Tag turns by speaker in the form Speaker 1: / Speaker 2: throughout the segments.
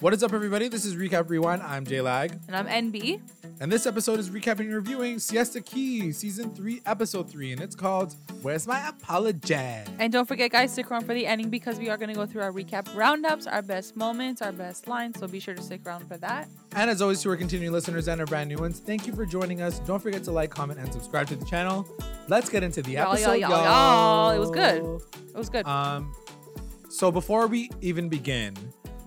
Speaker 1: What is up, everybody? This is Recap Rewind. I'm J Lag,
Speaker 2: And I'm NB.
Speaker 1: and this episode is recapping and reviewing Siesta Key, Season 3, Episode 3, and it's called Where's My Apology?
Speaker 2: And don't forget, guys, stick around for the ending because we are going to go through our recap roundups, our best moments, our best lines. So be sure to stick around for that.
Speaker 1: And as always, to our continuing listeners and our brand new ones, thank you for joining us. Don't forget to like, comment, and subscribe to the channel. Let's get into the
Speaker 2: Y'all,
Speaker 1: episode.
Speaker 2: y'all, y'all, y'all. It was good. It was good.
Speaker 1: Um, so before we even begin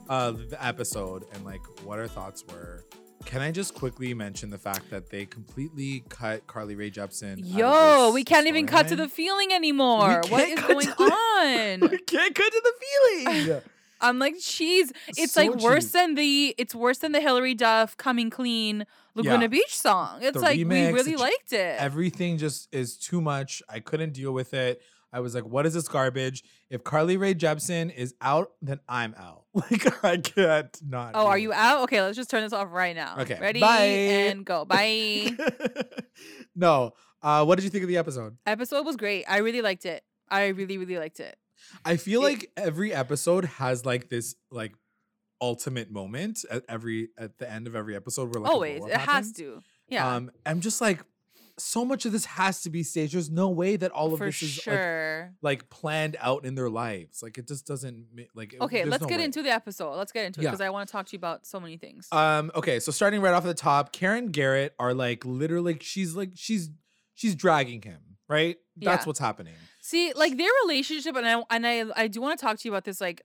Speaker 1: uh, the episode and like what our thoughts were, can I just quickly mention the fact that they completely cut Carly Rae Jepsen?
Speaker 2: Yo, we can't even cut to the feeling anymore. What is going
Speaker 1: the-
Speaker 2: on?
Speaker 1: We can't cut to the feeling.
Speaker 2: I'm like, jeez. It's
Speaker 1: So
Speaker 2: like worse
Speaker 1: cheap.
Speaker 2: than the it's worse than the Hilary Duff coming clean Laguna
Speaker 1: Yeah.
Speaker 2: Beach song. It's
Speaker 1: The
Speaker 2: like
Speaker 1: remix,
Speaker 2: we really liked it.
Speaker 1: Everything just is too much. I couldn't deal with it. I was like, what is this garbage? If Carly Rae Jepsen is out, then I'm out. Like I can't not.
Speaker 2: oh, are you out? Okay, let's just turn this off right now.
Speaker 1: Okay,
Speaker 2: Ready
Speaker 1: bye.
Speaker 2: and go. Bye.
Speaker 1: no. Uh, what did you think of the episode?
Speaker 2: Episode was great. I really liked it. I really, really liked it.
Speaker 1: I feel
Speaker 2: It-
Speaker 1: like every episode has like this like ultimate moment at every at the end of every episode where like
Speaker 2: Always. It has to. Yeah.
Speaker 1: Um, I'm just like, so much of this has to be staged. There's no way that all of
Speaker 2: for
Speaker 1: this is like,
Speaker 2: sure.
Speaker 1: like planned out in their lives. Like it just doesn't like.
Speaker 2: okay, let's
Speaker 1: no
Speaker 2: get
Speaker 1: way.
Speaker 2: into the episode. Let's get into it
Speaker 1: Yeah.
Speaker 2: because I want to talk to you about so many things.
Speaker 1: Um. Okay. So starting right off at the top, Karen Garrett are like literally. She's like she's she's dragging him. Right. That's
Speaker 2: Yeah.
Speaker 1: what's happening.
Speaker 2: See, like their relationship, and I and I I do want to talk to you about this like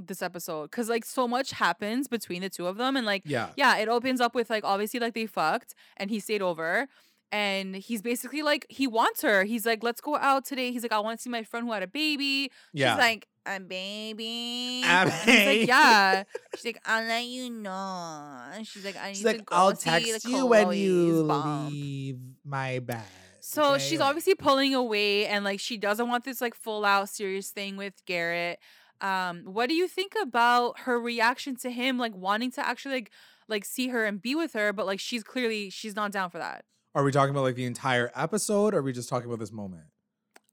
Speaker 2: this episode because like so much happens between the two of them, and like
Speaker 1: Yeah.
Speaker 2: yeah, it opens up with like obviously like they fucked and he stayed over. And he's basically like he wants her. He's like, let's go out today. He's like, I want to see my friend who had a baby.
Speaker 1: Yeah.
Speaker 2: She's like, a baby.
Speaker 1: A
Speaker 2: And he's
Speaker 1: baby.
Speaker 2: like, yeah. She's like, I'll let you know. And she's like, I need
Speaker 1: She's
Speaker 2: to
Speaker 1: like,
Speaker 2: go
Speaker 1: I'll
Speaker 2: see
Speaker 1: text you when you
Speaker 2: bump."
Speaker 1: leave my bed.
Speaker 2: So
Speaker 1: okay?
Speaker 2: she's obviously pulling away and like she doesn't want this like full out serious thing with Garrett. Um, what do you think about her reaction to him like wanting to actually like like see her and be with her, but like she's clearly she's not down for that.
Speaker 1: Are we talking about like the entire episode? Or are we just talking about this moment?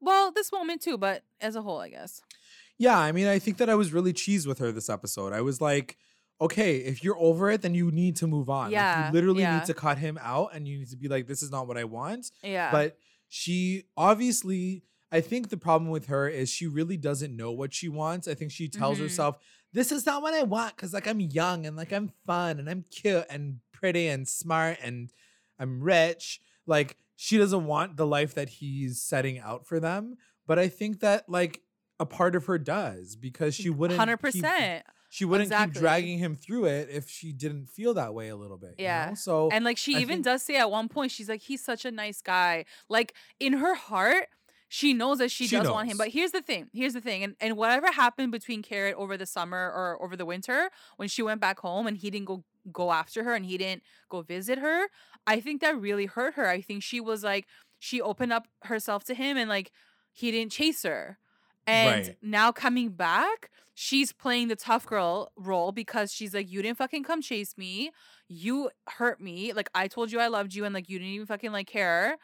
Speaker 2: Well, this moment too, but as a whole, I guess.
Speaker 1: Yeah, I mean, I think that I was really cheesed with her this episode. I was like, okay, if you're over it, then you need to move on. Like,
Speaker 2: Yeah,
Speaker 1: you literally
Speaker 2: yeah.
Speaker 1: need to cut him out and you need to be like, this is not what I want.
Speaker 2: Yeah.
Speaker 1: But she obviously, I think the problem with her is she really doesn't know what she wants. I think she tells
Speaker 2: Mhm.
Speaker 1: herself, this is not what I want because like I'm young and like I'm fun and I'm cute and pretty and smart and I'm rich. Like she doesn't want the life that he's setting out for them. But I think that like a part of her does because she wouldn't
Speaker 2: hundred
Speaker 1: keep-
Speaker 2: percent.
Speaker 1: she wouldn't
Speaker 2: Exactly.
Speaker 1: keep dragging him through it if she didn't feel that way a little bit. you
Speaker 2: Yeah.
Speaker 1: know? So
Speaker 2: And like she
Speaker 1: I
Speaker 2: even
Speaker 1: think-
Speaker 2: does say at one point, she's like, he's such a nice guy. Like in her heart, she knows that she,
Speaker 1: She
Speaker 2: does want him. But here's the thing. Here's the thing. And and whatever happened between Carrot over the summer or over the winter, when she went back home and he didn't go go after her and he didn't go visit her, I think that really hurt her. I think she was like, she opened up herself to him and like he didn't chase her. And
Speaker 1: Right.
Speaker 2: now coming back, she's playing the tough girl role because she's like, You didn't fucking come chase me. You hurt me. Like I told you I loved you and like you didn't even fucking like care.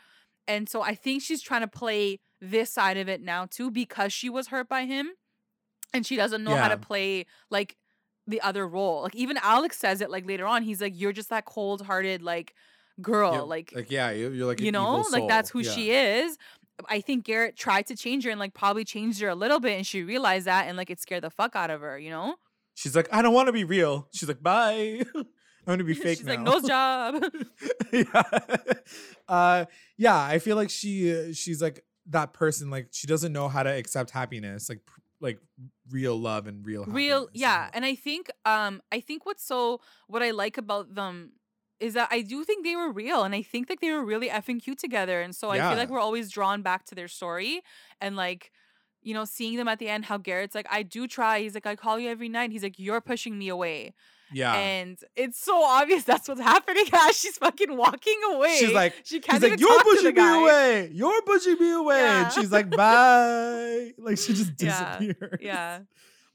Speaker 2: And so I think she's trying to play this side of it now too because she was hurt by him and she doesn't know how to play like the other role. Like even Alex says it like later on. He's like, You're just that cold hearted like girl.
Speaker 1: Yeah,
Speaker 2: like
Speaker 1: like yeah, you- you're like
Speaker 2: you know like that's who
Speaker 1: Yeah.
Speaker 2: she is i think garrett tried to change her and like probably changed her a little bit and she realized that and like it scared the fuck out of her you know
Speaker 1: She's like, I don't want to be real. She's like, bye. I'm gonna be fake
Speaker 2: she's
Speaker 1: now.
Speaker 2: like nose job
Speaker 1: yeah. Uh, yeah. I feel like she uh, she's like that person. Like she doesn't know how to accept happiness, like like real love and real
Speaker 2: real yeah and i think um i think what's so what i like about them is that i do think they were real and i think that they were really effing cute together and so i feel like we're always drawn back to their story and like you know seeing them at the end how garrett's like i do try he's like i call you every night he's like you're pushing me away
Speaker 1: yeah.
Speaker 2: and it's so obvious that's what's happening as she's fucking walking away.
Speaker 1: She's like,
Speaker 2: she can't
Speaker 1: He's
Speaker 2: even
Speaker 1: like, you're
Speaker 2: talk to the
Speaker 1: pushing me away. You're pushing me away.
Speaker 2: Yeah.
Speaker 1: And she's like, bye. Like she just
Speaker 2: Yeah.
Speaker 1: disappears.
Speaker 2: Yeah,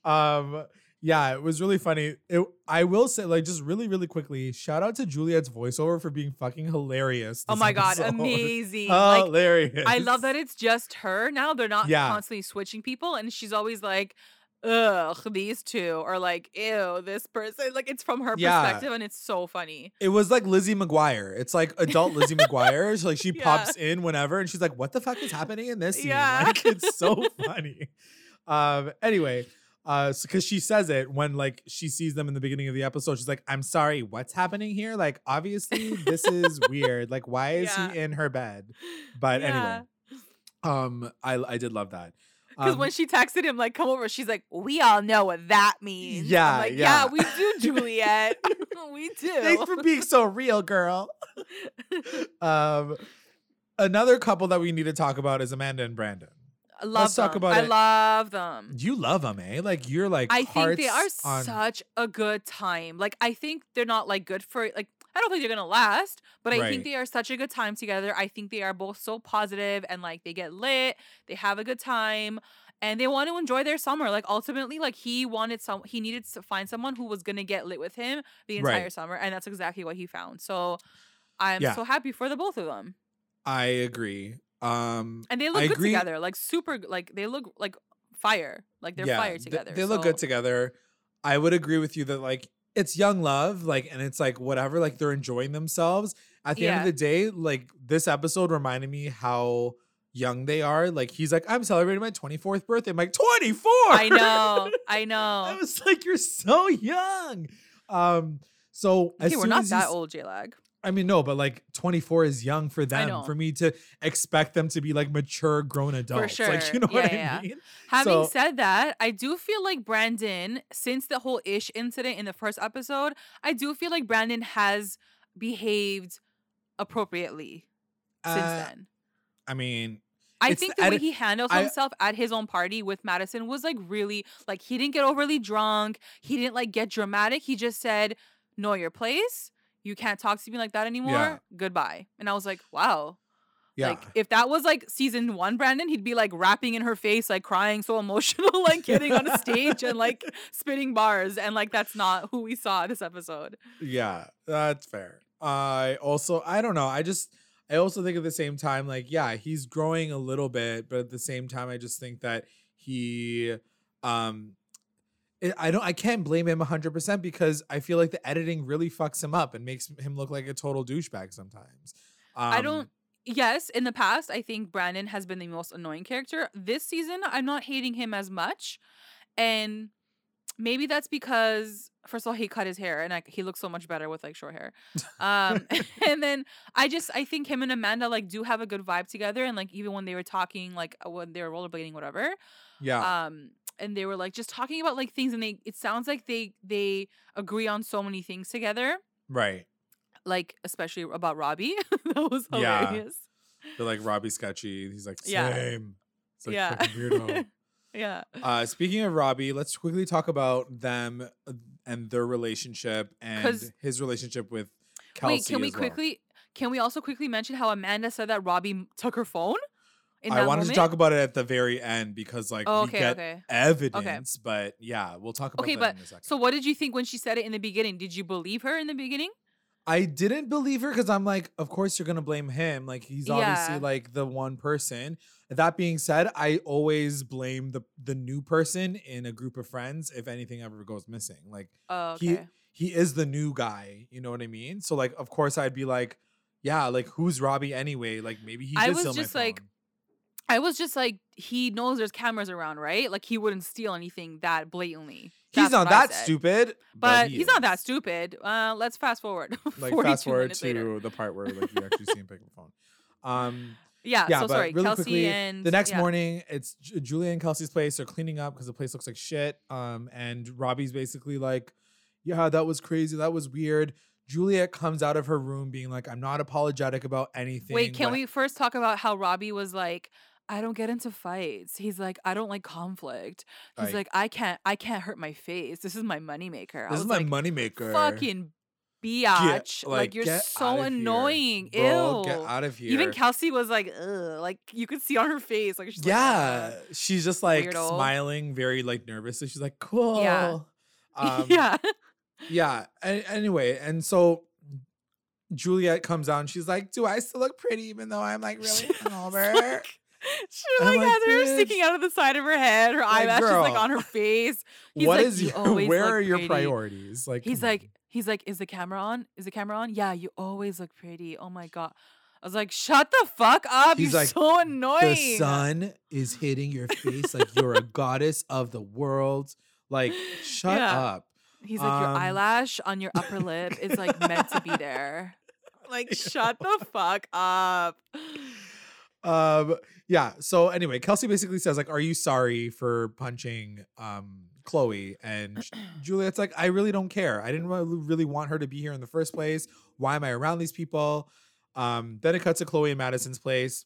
Speaker 1: Um. Yeah, it was really funny. It, I will say, like, just really, really quickly, shout out to Juliet's voiceover for being fucking hilarious.
Speaker 2: Oh my god,
Speaker 1: episode.
Speaker 2: amazing! like
Speaker 1: hilarious.
Speaker 2: I love that it's just her now. They're not
Speaker 1: Yeah.
Speaker 2: constantly switching people, and she's always like, ugh, these two, are like, ew, this person. Like it's from her
Speaker 1: Yeah.
Speaker 2: perspective, and it's so funny.
Speaker 1: It was like Lizzie McGuire. It's like adult Lizzie McGuire. So like she
Speaker 2: Yeah.
Speaker 1: pops in whenever and she's like, what the fuck is happening in this scene?
Speaker 2: Yeah.
Speaker 1: Like it's so funny. Um anyway, uh because she says it when like she sees them in the beginning of the episode. She's like, I'm sorry, what's happening here? Like, obviously, this is weird. Like, why is
Speaker 2: Yeah.
Speaker 1: he in her bed? But anyway. Um, I I did love that.
Speaker 2: Because
Speaker 1: Um,
Speaker 2: when she texted him, like, come over, she's like, we all know what that means.
Speaker 1: Yeah,
Speaker 2: I'm like,
Speaker 1: yeah.
Speaker 2: yeah, we do, Juliet. we do.
Speaker 1: Thanks for being so real, girl. um, another couple that we need to talk about is Amanda and Brandon.
Speaker 2: I love
Speaker 1: let's talk
Speaker 2: them.
Speaker 1: about
Speaker 2: I
Speaker 1: it.
Speaker 2: love them.
Speaker 1: You love them, eh? Like you're like
Speaker 2: I think they are
Speaker 1: on.
Speaker 2: such a good time. Like I think they're not like good for like I don't think they're gonna last, but I
Speaker 1: Right.
Speaker 2: think they are such a good time together. I think they are both so positive and like they get lit, they have a good time, and they want to enjoy their summer. Like ultimately, like he wanted some he needed to find someone who was gonna get lit with him the entire
Speaker 1: Right.
Speaker 2: summer, and that's exactly what he found. So I'm
Speaker 1: Yeah.
Speaker 2: so happy for the both of them.
Speaker 1: I agree. Um,
Speaker 2: And they look
Speaker 1: I
Speaker 2: good
Speaker 1: agree-
Speaker 2: together, like super like they look like fire. Like they're
Speaker 1: yeah,
Speaker 2: fire
Speaker 1: th-
Speaker 2: together.
Speaker 1: They, look good together. I would agree with you that like it's young love, like, and it's like whatever, like they're enjoying themselves. At the end of the day, like this episode reminded me how young they are. Like he's like, I'm celebrating my 24th birthday. I'm like, 24.
Speaker 2: I know. I know.
Speaker 1: I was like, you're so young. Um, so as
Speaker 2: Okay, we're not that old, J Lag.
Speaker 1: I mean, no, but like 24 is young for them. For me to expect them to be like mature, grown adults. Like,
Speaker 2: sure.
Speaker 1: you know what
Speaker 2: Yeah,
Speaker 1: I
Speaker 2: yeah.
Speaker 1: mean?
Speaker 2: Having
Speaker 1: So-
Speaker 2: said that, I do feel like Brandon, since the whole ish incident in the first episode, I do feel like Brandon has behaved appropriately since
Speaker 1: Uh,
Speaker 2: then.
Speaker 1: I mean,
Speaker 2: I think
Speaker 1: the
Speaker 2: way he handles
Speaker 1: I-
Speaker 2: himself at his own party with Madison was like really like he didn't get overly drunk. He didn't like get dramatic. He just said, "Know your place. You can't talk to me like that anymore.
Speaker 1: Yeah.
Speaker 2: Goodbye." And I was like, "Wow."
Speaker 1: yeah.
Speaker 2: Like if that was like season one, Brandon, he'd be like rapping in her face, like crying, so emotional, like getting on a stage and like spitting bars, and like that's not who we saw this episode.
Speaker 1: Yeah, that's fair. I also, I don't know. I just, I also think at the same time, like, yeah, he's growing a little bit, but at the same time, I just think that he, um, I don't, I can't blame him 100% because I feel like the editing really fucks him up and makes him look like a total douchebag sometimes. Um,
Speaker 2: I don't. Yes, in the past, I think Brandon has been the most annoying character. This season, I'm not hating him as much, and maybe that's because first of all he cut his hair and like he looks so much better with like short hair. Um, and then I just I think him and Amanda like do have a good vibe together, and like even when they were talking, like uh, when they were rollerblading, whatever.
Speaker 1: Yeah.
Speaker 2: um and they were like just talking about like things and they it sounds like they they agree on so many things together
Speaker 1: right.
Speaker 2: like especially about robbie that was
Speaker 1: Yeah.
Speaker 2: hilarious
Speaker 1: They're like Robbie sketchy. He's like,
Speaker 2: Yeah.
Speaker 1: same. It's like
Speaker 2: Yeah.
Speaker 1: weirdo.
Speaker 2: yeah
Speaker 1: Uh, speaking of Robbie, let's quickly talk about them uh, and their relationship and his relationship with Kelsey.
Speaker 2: wait can we
Speaker 1: well.
Speaker 2: quickly can we also quickly mention how amanda said that robbie took her phone
Speaker 1: I wanted
Speaker 2: moment?
Speaker 1: to talk about it at the very end because, like,
Speaker 2: oh,
Speaker 1: we get
Speaker 2: okay
Speaker 1: evidence. But yeah, we'll talk about
Speaker 2: Okay, but
Speaker 1: in a second.
Speaker 2: so what did you think when she said it in the beginning did you believe her in the beginning
Speaker 1: I didn't believe her because I'm like, of course you're gonna blame him. Like he's obviously like the one person. That being said, I always blame the the new person in a group of friends if anything ever goes missing. Like
Speaker 2: oh
Speaker 1: he
Speaker 2: okay
Speaker 1: he is the new guy. You know what I mean? So like, of course I'd be like, yeah, like who's Robbie anyway? Like maybe he
Speaker 2: I was just, like. I was just like, he knows there's cameras around, right? Like he wouldn't steal anything that blatantly.
Speaker 1: he's not that
Speaker 2: said.
Speaker 1: stupid.
Speaker 2: But
Speaker 1: he
Speaker 2: he's not that stupid. Uh, let's fast forward.
Speaker 1: Like fast forward to
Speaker 2: later.
Speaker 1: the part where like you actually see him pick up the phone. Um,
Speaker 2: Yeah,
Speaker 1: yeah,
Speaker 2: so
Speaker 1: but
Speaker 2: sorry,
Speaker 1: really
Speaker 2: Kelsey
Speaker 1: quickly,
Speaker 2: and
Speaker 1: the next
Speaker 2: yeah.
Speaker 1: morning, it's Ju- Julia and Kelsey's place. They're cleaning up because the place looks like shit. Um, and Robbie's basically like, "Yeah, that was crazy. That was weird." Juliet comes out of her room being like, "I'm not apologetic about anything."
Speaker 2: Wait, can
Speaker 1: but-
Speaker 2: we first talk about how Robbie was like, I don't get into fights. He's like, I don't like conflict. He's
Speaker 1: Like-
Speaker 2: like, I can't, I can't hurt my face. This is my moneymaker.
Speaker 1: This is my
Speaker 2: like,
Speaker 1: moneymaker.
Speaker 2: fucking biatch. like,
Speaker 1: like,
Speaker 2: you're so
Speaker 1: here,
Speaker 2: annoying.
Speaker 1: Bro,
Speaker 2: Ew.
Speaker 1: get out of here.
Speaker 2: Even Kelsey was like, ugh. Like you could see on her face, like she's
Speaker 1: yeah,
Speaker 2: "Ugh."
Speaker 1: she's just like
Speaker 2: Weirdo.
Speaker 1: smiling, very like nervous. So she's like, "Cool."
Speaker 2: Yeah.
Speaker 1: Um,
Speaker 2: yeah.
Speaker 1: yeah. a- anyway, and so Juliet comes out and she's like, "Do I still look pretty even though I'm like really hungover?"
Speaker 2: She like,
Speaker 1: like,
Speaker 2: has her sticking out of the side of her head. Her
Speaker 1: Like,
Speaker 2: eyelashes like on her face. He's
Speaker 1: What
Speaker 2: like,
Speaker 1: is
Speaker 2: "You
Speaker 1: your
Speaker 2: always
Speaker 1: where are your
Speaker 2: pretty."
Speaker 1: priorities? Like
Speaker 2: He's
Speaker 1: come on.
Speaker 2: like, he's like, is the camera on? Is the camera on? Yeah, you always look pretty. Oh my god. I was like, shut the fuck up.
Speaker 1: He's
Speaker 2: You're
Speaker 1: like,
Speaker 2: so annoying.
Speaker 1: the sun is hitting your face like you're a goddess of the world. Like, shut
Speaker 2: Yeah.
Speaker 1: up.
Speaker 2: He's like, your
Speaker 1: Um,
Speaker 2: eyelash on your upper lip is like meant to be there. Like, shut the fuck up.
Speaker 1: Um, yeah. So anyway, Kelsey basically says, like, are you sorry for punching um Chloe? And Juliet's like, I really don't care. I didn't really want her to be here in the first place. Why am I around these people? Um, then it cuts to Chloe and Madison's place.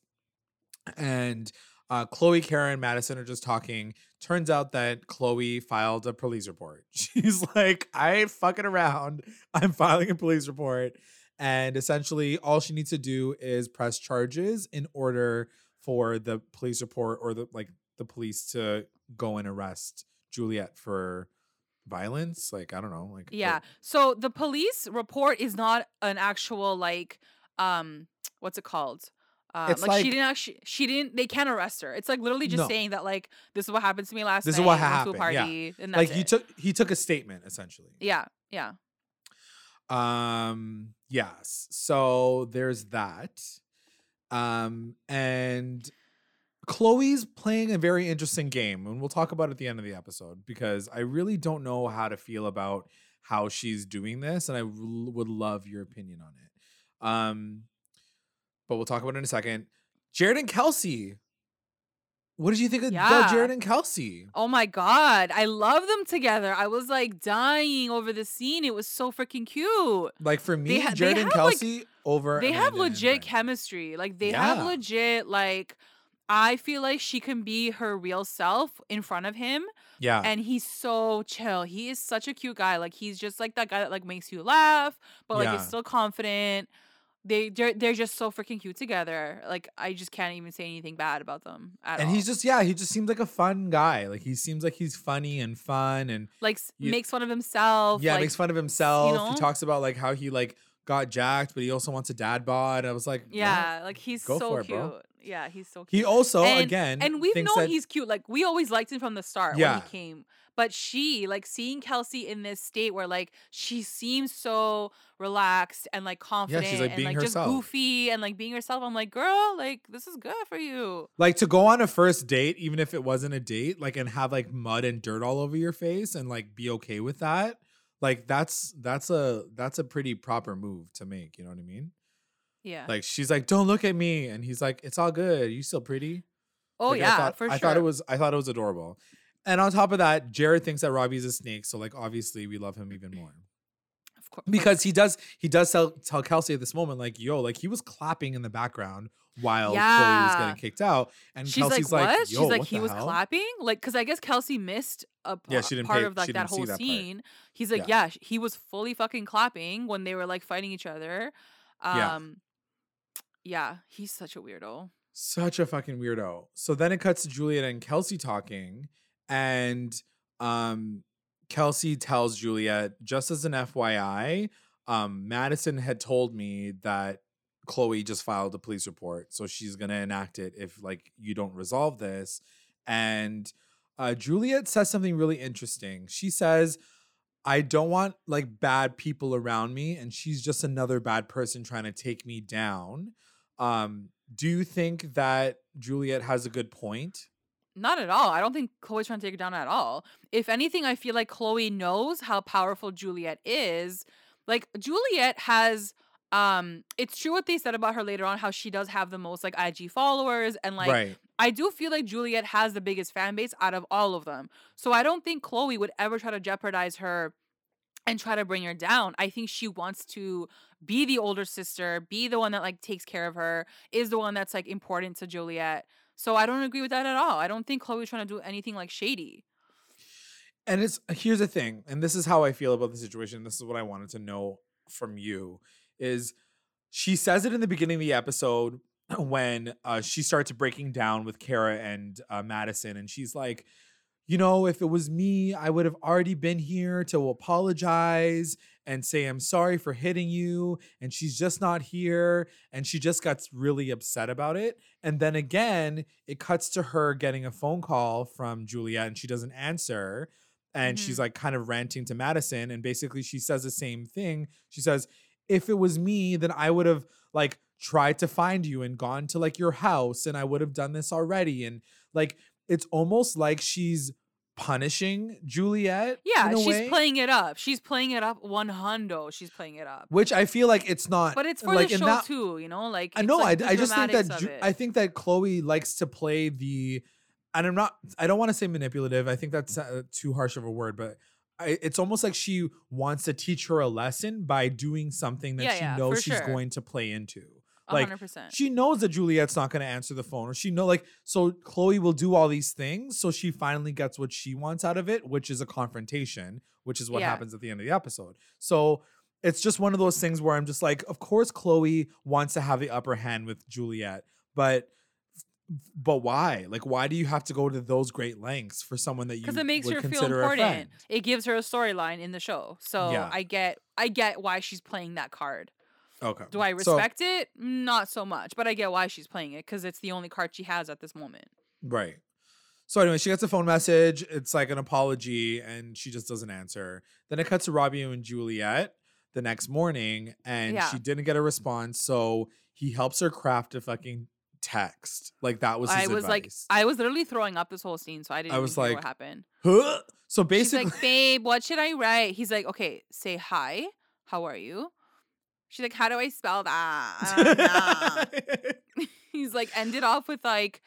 Speaker 1: And uh, Chloe, Kara, and Madison are just talking. Turns out that Chloe filed a police report. She's like, I ain't fucking around. I'm filing a police report. And essentially, all she needs to do is press charges in order for the police report or the like the police to go and arrest Juliet for violence. Like, I don't know. Like,
Speaker 2: Yeah. So the police report is not an actual like um what's it called?
Speaker 1: It's
Speaker 2: like,
Speaker 1: like-
Speaker 2: she didn't actually she didn't they can't arrest her. It's like literally just
Speaker 1: No.
Speaker 2: saying that like this is what happened to me last
Speaker 1: This is what
Speaker 2: I went to a
Speaker 1: happened, yeah.
Speaker 2: party and that's
Speaker 1: like he
Speaker 2: it.
Speaker 1: took he took a statement essentially.
Speaker 2: Yeah, yeah.
Speaker 1: Um yes. So there's that. Um and Chloe's playing a very interesting game and we'll talk about it at the end of the episode because I really don't know how to feel about how she's doing this and I would love your opinion on it. Um but we'll talk about it in a second. Jared and Kelsey. What did you think of
Speaker 2: Yeah.
Speaker 1: Jared and Kelsey?
Speaker 2: Oh my god, I love them together. I was like dying over the scene. It was so freaking cute.
Speaker 1: Like for me,
Speaker 2: ha-
Speaker 1: Jared and
Speaker 2: have, like-
Speaker 1: Kelsey over
Speaker 2: They have
Speaker 1: Amanda and
Speaker 2: legit chemistry. Like they have legit like I feel like she can be her real self in front of him
Speaker 1: Yeah.
Speaker 2: and he's so chill. He is such a cute guy. Like he's just like that guy that like makes you laugh, but like
Speaker 1: Yeah.
Speaker 2: is still confident. They they're, they're just so freaking cute together. Like I just can't even say anything bad about them at
Speaker 1: and
Speaker 2: all.
Speaker 1: he's just yeah, he just seems like a fun guy. Like he seems like he's funny and fun and
Speaker 2: like s-
Speaker 1: you-
Speaker 2: makes fun of himself.
Speaker 1: yeah,
Speaker 2: like,
Speaker 1: makes fun of himself.
Speaker 2: know?
Speaker 1: He talks about like how he like got jacked, but he also wants a dad bod. I was like?
Speaker 2: Yeah, like he's
Speaker 1: Go
Speaker 2: so
Speaker 1: for it,
Speaker 2: cute.
Speaker 1: bro.
Speaker 2: Yeah, he's so cute.
Speaker 1: He also
Speaker 2: And-
Speaker 1: again
Speaker 2: and we've known
Speaker 1: that
Speaker 2: he's cute. Like we always liked him from the start
Speaker 1: Yeah.
Speaker 2: when he came. But she, like seeing Kelsey in this state where like she seems so relaxed and like confident yeah, she's,
Speaker 1: like,
Speaker 2: and like
Speaker 1: herself.
Speaker 2: just goofy and like being herself. I'm like, girl, like this is good for you.
Speaker 1: like to go on a first date, even if it wasn't a date, like and have like mud and dirt all over your face and like be okay with that. Like that's that's a that's a pretty proper move to make. You know what I mean?
Speaker 2: Yeah.
Speaker 1: Like she's like, "Don't look at me," and he's like, "It's all good. You still pretty."
Speaker 2: oh
Speaker 1: Like,
Speaker 2: yeah,
Speaker 1: I thought,
Speaker 2: for sure.
Speaker 1: I thought it was I thought it was adorable. And on top of that, Jared thinks that Robbie's a snake, so like obviously we love him even more.
Speaker 2: of course.
Speaker 1: Because he does he does tell tell Kelsey at this moment, like, yo, like he was clapping in the background while Chloe was getting kicked out. And
Speaker 2: She's
Speaker 1: Kelsey's
Speaker 2: like,
Speaker 1: like,
Speaker 2: what?
Speaker 1: yo,
Speaker 2: She's like,
Speaker 1: what
Speaker 2: he was
Speaker 1: hell?
Speaker 2: clapping, like, because I guess Kelsey missed a p-
Speaker 1: Yeah, she didn't
Speaker 2: part
Speaker 1: pay-
Speaker 2: of like that whole
Speaker 1: that part.
Speaker 2: scene. He's like,
Speaker 1: Yeah.
Speaker 2: yeah. he was fully fucking clapping when they were like fighting each other. Um,
Speaker 1: Yeah.
Speaker 2: Yeah, he's such a weirdo.
Speaker 1: Such a fucking weirdo. So then it cuts to Juliet and Kelsey talking, and um Kelsey tells Juliet, just as an FYI, um, Madison had told me that Chloe just filed a police report, so she's gonna enact it if like you don't resolve this. And uh, Juliet says something really interesting. She says, "I don't want like bad people around me, and she's just another bad person trying to take me down." Um, do you think that Juliet has a good point?
Speaker 2: Not at all. I don't think Chloe's trying to take her down at all. If anything, I feel like Chloe knows how powerful Juliet is. Like Juliet has um it's true what they said about her later on how she does have the most like IG followers and like
Speaker 1: right.
Speaker 2: I do feel like Juliet has the biggest fan base out of all of them. So I don't think Chloe would ever try to jeopardize her and try to bring her down. I think she wants to be the older sister, be the one that like takes care of her, is the one that's like important to Juliet. So I don't agree with that at all. I don't think Chloe's trying to do anything like shady.
Speaker 1: And it's here's the thing, and this is how I feel about the situation. This is what I wanted to know from you is she says it in the beginning of the episode when uh, she starts breaking down with Kara and uh, Madison, and she's like, you know, if it was me, I would have already been here to apologize and say, I'm sorry for hitting you. And she's just not here. And she just got really upset about it. And then again, it cuts to her getting a phone call from Juliet and she doesn't answer. And she's
Speaker 2: Mhm.
Speaker 1: like kind of ranting to Madison. And basically, she says the same thing. She says, if it was me, then I would have like tried to find you and gone to like your house and I would have done this already. And like, it's almost like she's punishing Juliet.
Speaker 2: Yeah, she's
Speaker 1: way,
Speaker 2: playing it up. She's playing it up one hundo. She's playing it up.
Speaker 1: which I feel like it's not.
Speaker 2: But it's for
Speaker 1: like
Speaker 2: the
Speaker 1: in
Speaker 2: show
Speaker 1: that-
Speaker 2: too, you know? Like
Speaker 1: I know.
Speaker 2: like
Speaker 1: I, I just think that Ju- I think that Chloe likes to play the, and I'm not. I don't want to say manipulative. I think that's uh, too harsh of a word, but. I, it's almost like she wants to teach her a lesson by doing something that
Speaker 2: Yeah,
Speaker 1: she
Speaker 2: yeah,
Speaker 1: knows she's
Speaker 2: sure.
Speaker 1: going to play into. Like,
Speaker 2: hundred percent.
Speaker 1: she knows that Juliet's not going to answer the phone, or she know like so. Chloe will do all these things, so she finally gets what she wants out of it, which is a confrontation, which is what
Speaker 2: Yeah.
Speaker 1: happens at the end of the episode. So it's just one of those things where I'm just like, of course, Chloe wants to have the upper hand with Juliet, but but why? Like, why do you have to go to those great lengths for someone that you
Speaker 2: because it makes her feel
Speaker 1: consider a friend?
Speaker 2: important. It gives her a storyline in the show. So
Speaker 1: Yeah.
Speaker 2: I get I get why she's playing that card.
Speaker 1: Okay.
Speaker 2: Do I
Speaker 1: So-
Speaker 2: respect it? Not so much, but I get why she's playing it because it's the only card she has at this moment.
Speaker 1: Right. So anyway, she gets a phone message. It's like an apology, and she just doesn't answer. Then it cuts to Robbie and Juliet the next morning, and
Speaker 2: Yeah.
Speaker 1: she didn't get a response. So he helps her craft a fucking text. Like that was his
Speaker 2: I was like. I was literally throwing up this whole scene, so I didn't
Speaker 1: I was like,
Speaker 2: what happened.
Speaker 1: huh? So
Speaker 2: She's
Speaker 1: basically,
Speaker 2: like, babe, what should I write? He's like, okay, say hi. How are you? She's like, how do I spell that? Oh, I don't. He's like, ended off with like,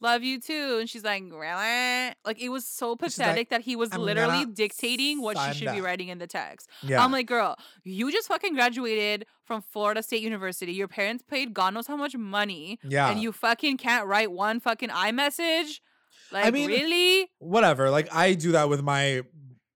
Speaker 2: love you too. And she's like, really? Like, it was so pathetic
Speaker 1: like,
Speaker 2: that he was
Speaker 1: "I'm
Speaker 2: literally dictating what she should be writing in the text.
Speaker 1: yeah,
Speaker 2: I'm like, girl, you just fucking graduated from Florida State University. Your parents paid God knows how much money.
Speaker 1: yeah.
Speaker 2: And you fucking can't write one fucking iMessage? Like, I
Speaker 1: mean,
Speaker 2: really?
Speaker 1: whatever. Like I do that with my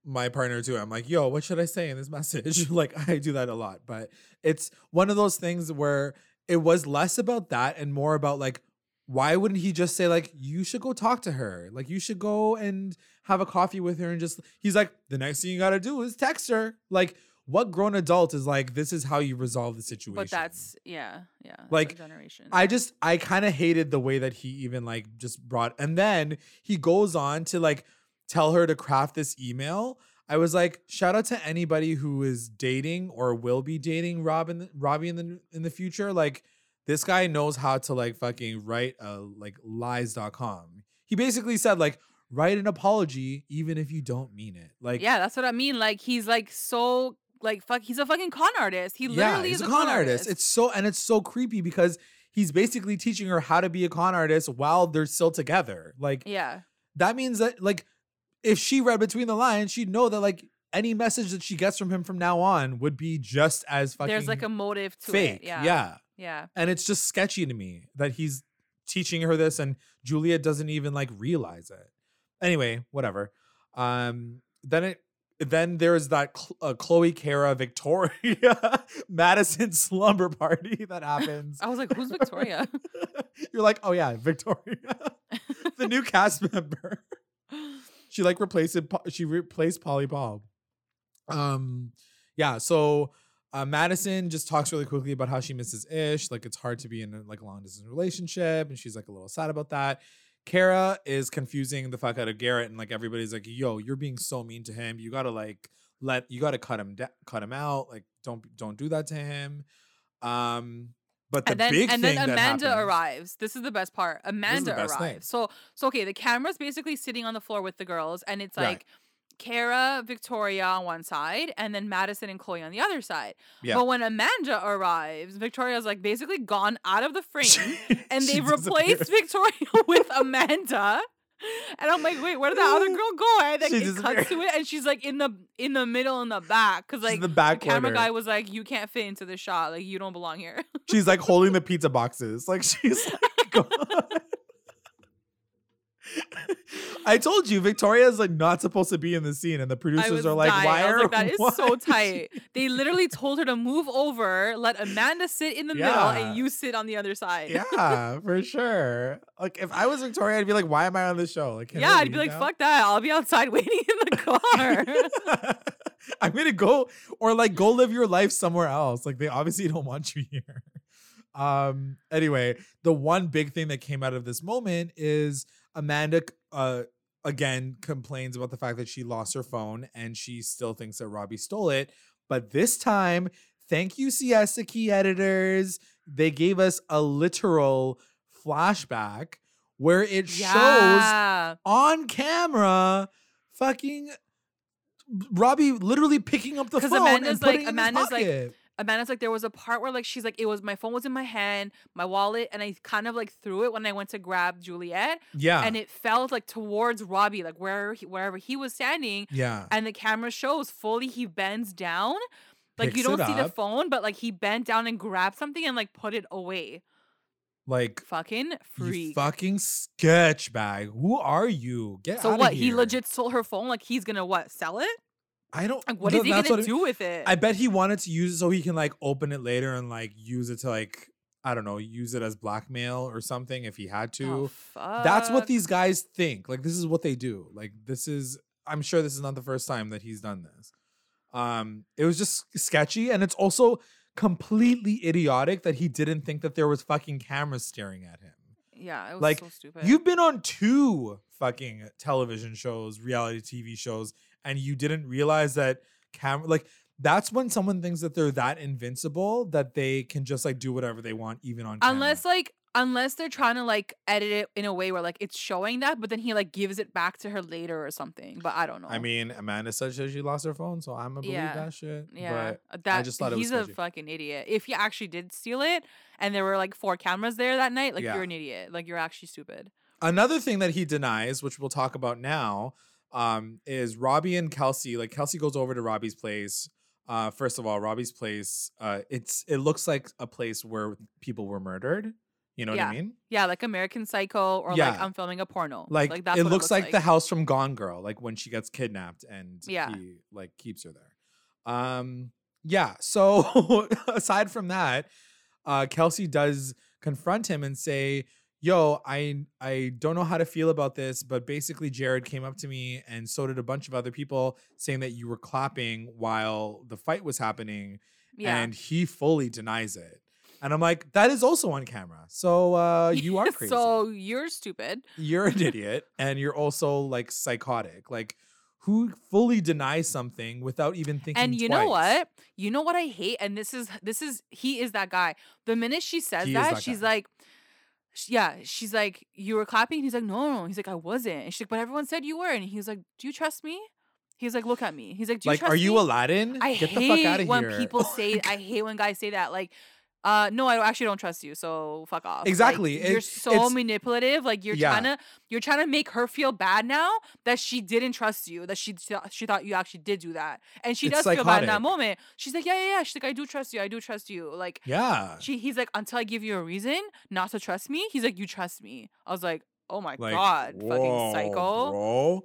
Speaker 1: my partner too. I'm like, yo, what should I say in this message? like I do that a lot, but it's one of those things where it was less about that and more about like why wouldn't he just say like you should go talk to her? Like you should go and have a coffee with her and just he's like the next thing you got to do is text her. Like what grown adult is like this is how you resolve the situation.
Speaker 2: But that's, yeah, yeah.
Speaker 1: Like,
Speaker 2: generation.
Speaker 1: I just I kind of hated the way that he even like just brought and then he goes on to like tell her to craft this email. I was like, shout out to anybody who is dating or will be dating Rob in Robbie in the in the future. Like this guy knows how to like fucking write a like lies.com. He basically said like write an apology even if you don't mean it. Like
Speaker 2: yeah, that's what I mean. Like he's like so like fuck. He's a fucking con artist. He literally
Speaker 1: he's
Speaker 2: is
Speaker 1: a con artist. It's so and it's so creepy because he's basically teaching her how to be a con artist while they're still together. Like
Speaker 2: yeah,
Speaker 1: that means that like if she read between the lines, she'd know that like any message that she gets from him from now on would be just as fucking
Speaker 2: there's like a motive to
Speaker 1: fake.
Speaker 2: it. Yeah,
Speaker 1: yeah.
Speaker 2: yeah.
Speaker 1: And it's just sketchy to me that he's teaching her this and Juliet doesn't even like realize it. Anyway, whatever. Um then it then there's that uh, Chloe Kara Victoria Madison slumber party that happens.
Speaker 2: I was like, who's Victoria?
Speaker 1: You're like, "Oh yeah, Victoria." the new cast member. She like replaced it, she replaced Polly Paul. Um yeah, so uh, Madison just talks really quickly about how she misses Ish. Like it's hard to be in a, like a long distance relationship, and she's like a little sad about that. Kara is confusing the fuck out of Garrett, and like everybody's like, "Yo, you're being so mean to him. You gotta like let you gotta cut him da- cut him out. Like don't don't do that to him." Um, but the
Speaker 2: and then
Speaker 1: big
Speaker 2: and then Amanda
Speaker 1: happens-
Speaker 2: arrives. This is the best part. Amanda
Speaker 1: best thing.
Speaker 2: arrives. So so okay, the camera's basically sitting on the floor with the girls, and it's
Speaker 1: Right.
Speaker 2: like Kara, Victoria on one side, and then Madison and Chloe on the other side.
Speaker 1: Yeah.
Speaker 2: But when Amanda arrives, Victoria's like basically gone out of the frame, and they've replaced. Victoria with Amanda. And I'm like, wait, where did that other girl go? And then
Speaker 1: She
Speaker 2: it cuts to it, and she's like in the in the middle in the back, because like
Speaker 1: the back
Speaker 2: the camera
Speaker 1: corner.
Speaker 2: guy was like, you can't fit into the shot, like you don't belong here.
Speaker 1: She's like holding the pizza boxes. Like she's like. I told you Victoria is like not supposed to be in the scene, and the producers are like,
Speaker 2: dying.
Speaker 1: "Why are
Speaker 2: like, that is
Speaker 1: why
Speaker 2: so tight. They literally told her to move over, let Amanda sit in the middle, and you sit on the other side.
Speaker 1: Yeah, for sure. Like if I was Victoria, I'd be like, "Why am I on this show?" Like,
Speaker 2: Yeah, I'd be like,
Speaker 1: now?
Speaker 2: fuck that. I'll be outside waiting in the car.
Speaker 1: I'm gonna go or like go live your life somewhere else. Like they obviously don't want you here. Um. Anyway, the one big thing that came out of this moment is Amanda. Uh, again complains about the fact that she lost her phone and she still thinks that Robbie stole it. But this time, thank you, Siesta Key editors. They gave us a literal flashback where it shows on camera fucking Robbie literally picking up the phone
Speaker 2: Amanda's
Speaker 1: and putting
Speaker 2: like-
Speaker 1: it in
Speaker 2: Amanda's
Speaker 1: his
Speaker 2: like. Amanda's like, there was a part where like she's like, it was my phone was in my hand, my wallet, and I kind of like threw it when I went to grab Juliet,
Speaker 1: yeah,
Speaker 2: and it fell like towards Robbie, like wherever he, wherever he was standing,
Speaker 1: yeah,
Speaker 2: and the camera shows fully he bends down. Like you don't see the phone, but like he bent down and grabbed something and like put it away.
Speaker 1: like
Speaker 2: Fucking freak.
Speaker 1: fucking sketch bag. Who are you? Get
Speaker 2: so what? He legit stole her phone. Like he's gonna what? Sell it?
Speaker 1: I don't.
Speaker 2: Like what
Speaker 1: th-
Speaker 2: is he gonna
Speaker 1: I-
Speaker 2: do with it?
Speaker 1: I bet he wanted to use it so he can like open it later and like use it to like I don't know, use it as blackmail or something if he had to.
Speaker 2: Oh,
Speaker 1: That's what these guys think. Like this is what they do. Like this is I'm sure this is not the first time that he's done this. Um it was just sketchy and it's also completely idiotic that he didn't think that there was fucking cameras staring at him.
Speaker 2: Yeah, it was
Speaker 1: like,
Speaker 2: so stupid.
Speaker 1: You've been on two fucking television shows, reality TV shows and you didn't realize that camera like that's when someone thinks that they're that invincible that they can just like do whatever they want even on camera.
Speaker 2: unless like unless they're trying to like edit it in a way where like it's showing that, but then he like gives it back to her later or something. But I don't know.
Speaker 1: I mean, Amanda said she lost her phone, so I'm gonna believe
Speaker 2: Yeah.
Speaker 1: that shit.
Speaker 2: yeah,
Speaker 1: But
Speaker 2: uh, that
Speaker 1: just thought it was
Speaker 2: he's a
Speaker 1: sketchy.
Speaker 2: fucking idiot. If he actually did steal it, and there were like four cameras there that night, like
Speaker 1: Yeah.
Speaker 2: you're an idiot. Like you're actually stupid.
Speaker 1: another thing that he denies, which we'll talk about now, um, is Robbie and Kelsey. Like Kelsey goes over to Robbie's place. Uh, first of all, Robbie's place, uh, it's it looks like a place where people were murdered. You know what I mean?
Speaker 2: Yeah, like American Psycho or like I'm filming a porno.
Speaker 1: Like, like
Speaker 2: that's
Speaker 1: it
Speaker 2: what
Speaker 1: looks like, the house from Gone Girl, like when she gets kidnapped and
Speaker 2: Yeah.
Speaker 1: he like keeps her there. Um, yeah. So aside from that, uh, Kelsey does confront him and say, "Yo, I I don't know how to feel about this, but basically Jared came up to me and so did a bunch of other people saying that you were clapping while the fight was happening,
Speaker 2: Yeah.
Speaker 1: and he fully denies it." And I'm like, that is also on camera. So uh, you are crazy
Speaker 2: so you're stupid.
Speaker 1: you're an idiot and you're also like psychotic. Like who fully denies something without even thinking
Speaker 2: And you know what? You know what I hate? And this is this is he is that guy. The minute she says
Speaker 1: He
Speaker 2: that, she's
Speaker 1: guy.
Speaker 2: like, yeah, she's like, you were clapping. He's like, no, no. He's like, I wasn't. And she's like, but everyone said you were. And he's like, do you trust me? He's like, look at me. He's like, do you
Speaker 1: Like,
Speaker 2: trust
Speaker 1: are you
Speaker 2: me?
Speaker 1: Aladdin?
Speaker 2: I
Speaker 1: Get
Speaker 2: hate
Speaker 1: the fuck out of
Speaker 2: when
Speaker 1: here.
Speaker 2: people say. I hate when guys say that. Like, uh, no, I actually don't trust you. So fuck off. Like,
Speaker 1: Exactly.
Speaker 2: you're
Speaker 1: It-
Speaker 2: so manipulative. Like you're
Speaker 1: Yeah.
Speaker 2: trying to you're trying to make her feel bad now that she didn't trust you. That she th- she thought you actually did do that, and she
Speaker 1: It's
Speaker 2: does feel bad in that moment. She's like, yeah, yeah, yeah. She's like, I do trust you. I do trust you. Like.
Speaker 1: yeah.
Speaker 2: She, he's like, until I give you a reason not to trust me. He's like, you trust me. I was like, oh my
Speaker 1: Like,
Speaker 2: god,
Speaker 1: whoa,
Speaker 2: fucking psycho.
Speaker 1: Bro.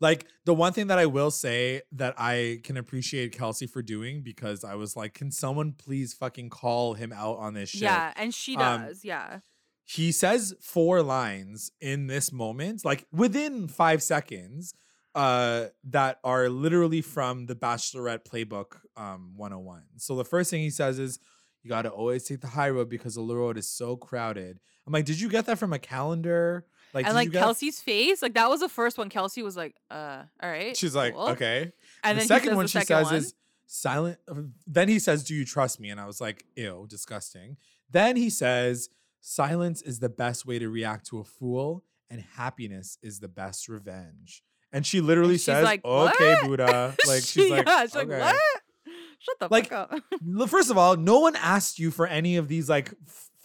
Speaker 1: Like the one thing that I will say that I can appreciate Kelsey for doing because I was like, can someone please fucking call him out on this shit?
Speaker 2: Yeah, and she
Speaker 1: Um,
Speaker 2: does. yeah,
Speaker 1: he says four lines in this moment, like within five seconds, uh, that are literally from the Bachelorette Playbook um 101. So the first thing he says is, You gotta always take the high road because the low road is so crowded. I'm like, did you get that from a calendar? Like,
Speaker 2: and like
Speaker 1: get
Speaker 2: Kelsey's face, like that was the first one. Kelsey was like, "Uh, all right."
Speaker 1: She's like,
Speaker 2: cool."
Speaker 1: okay.
Speaker 2: And
Speaker 1: the
Speaker 2: then
Speaker 1: second one
Speaker 2: the
Speaker 1: she
Speaker 2: second
Speaker 1: says
Speaker 2: one.
Speaker 1: is silent. uh, Then he says, "Do you trust me?" And I was like, "Ew, disgusting." Then he says, "Silence is the best way to react to a fool, and happiness is the best revenge." And she literally
Speaker 2: she's
Speaker 1: says,
Speaker 2: like,
Speaker 1: "Okay,
Speaker 2: "What?"
Speaker 1: Buddha." Like
Speaker 2: She-
Speaker 1: she's like,
Speaker 2: she's
Speaker 1: okay.
Speaker 2: like, what? Shut the
Speaker 1: Like,
Speaker 2: fuck up.
Speaker 1: First of all, no one asked you for any of these like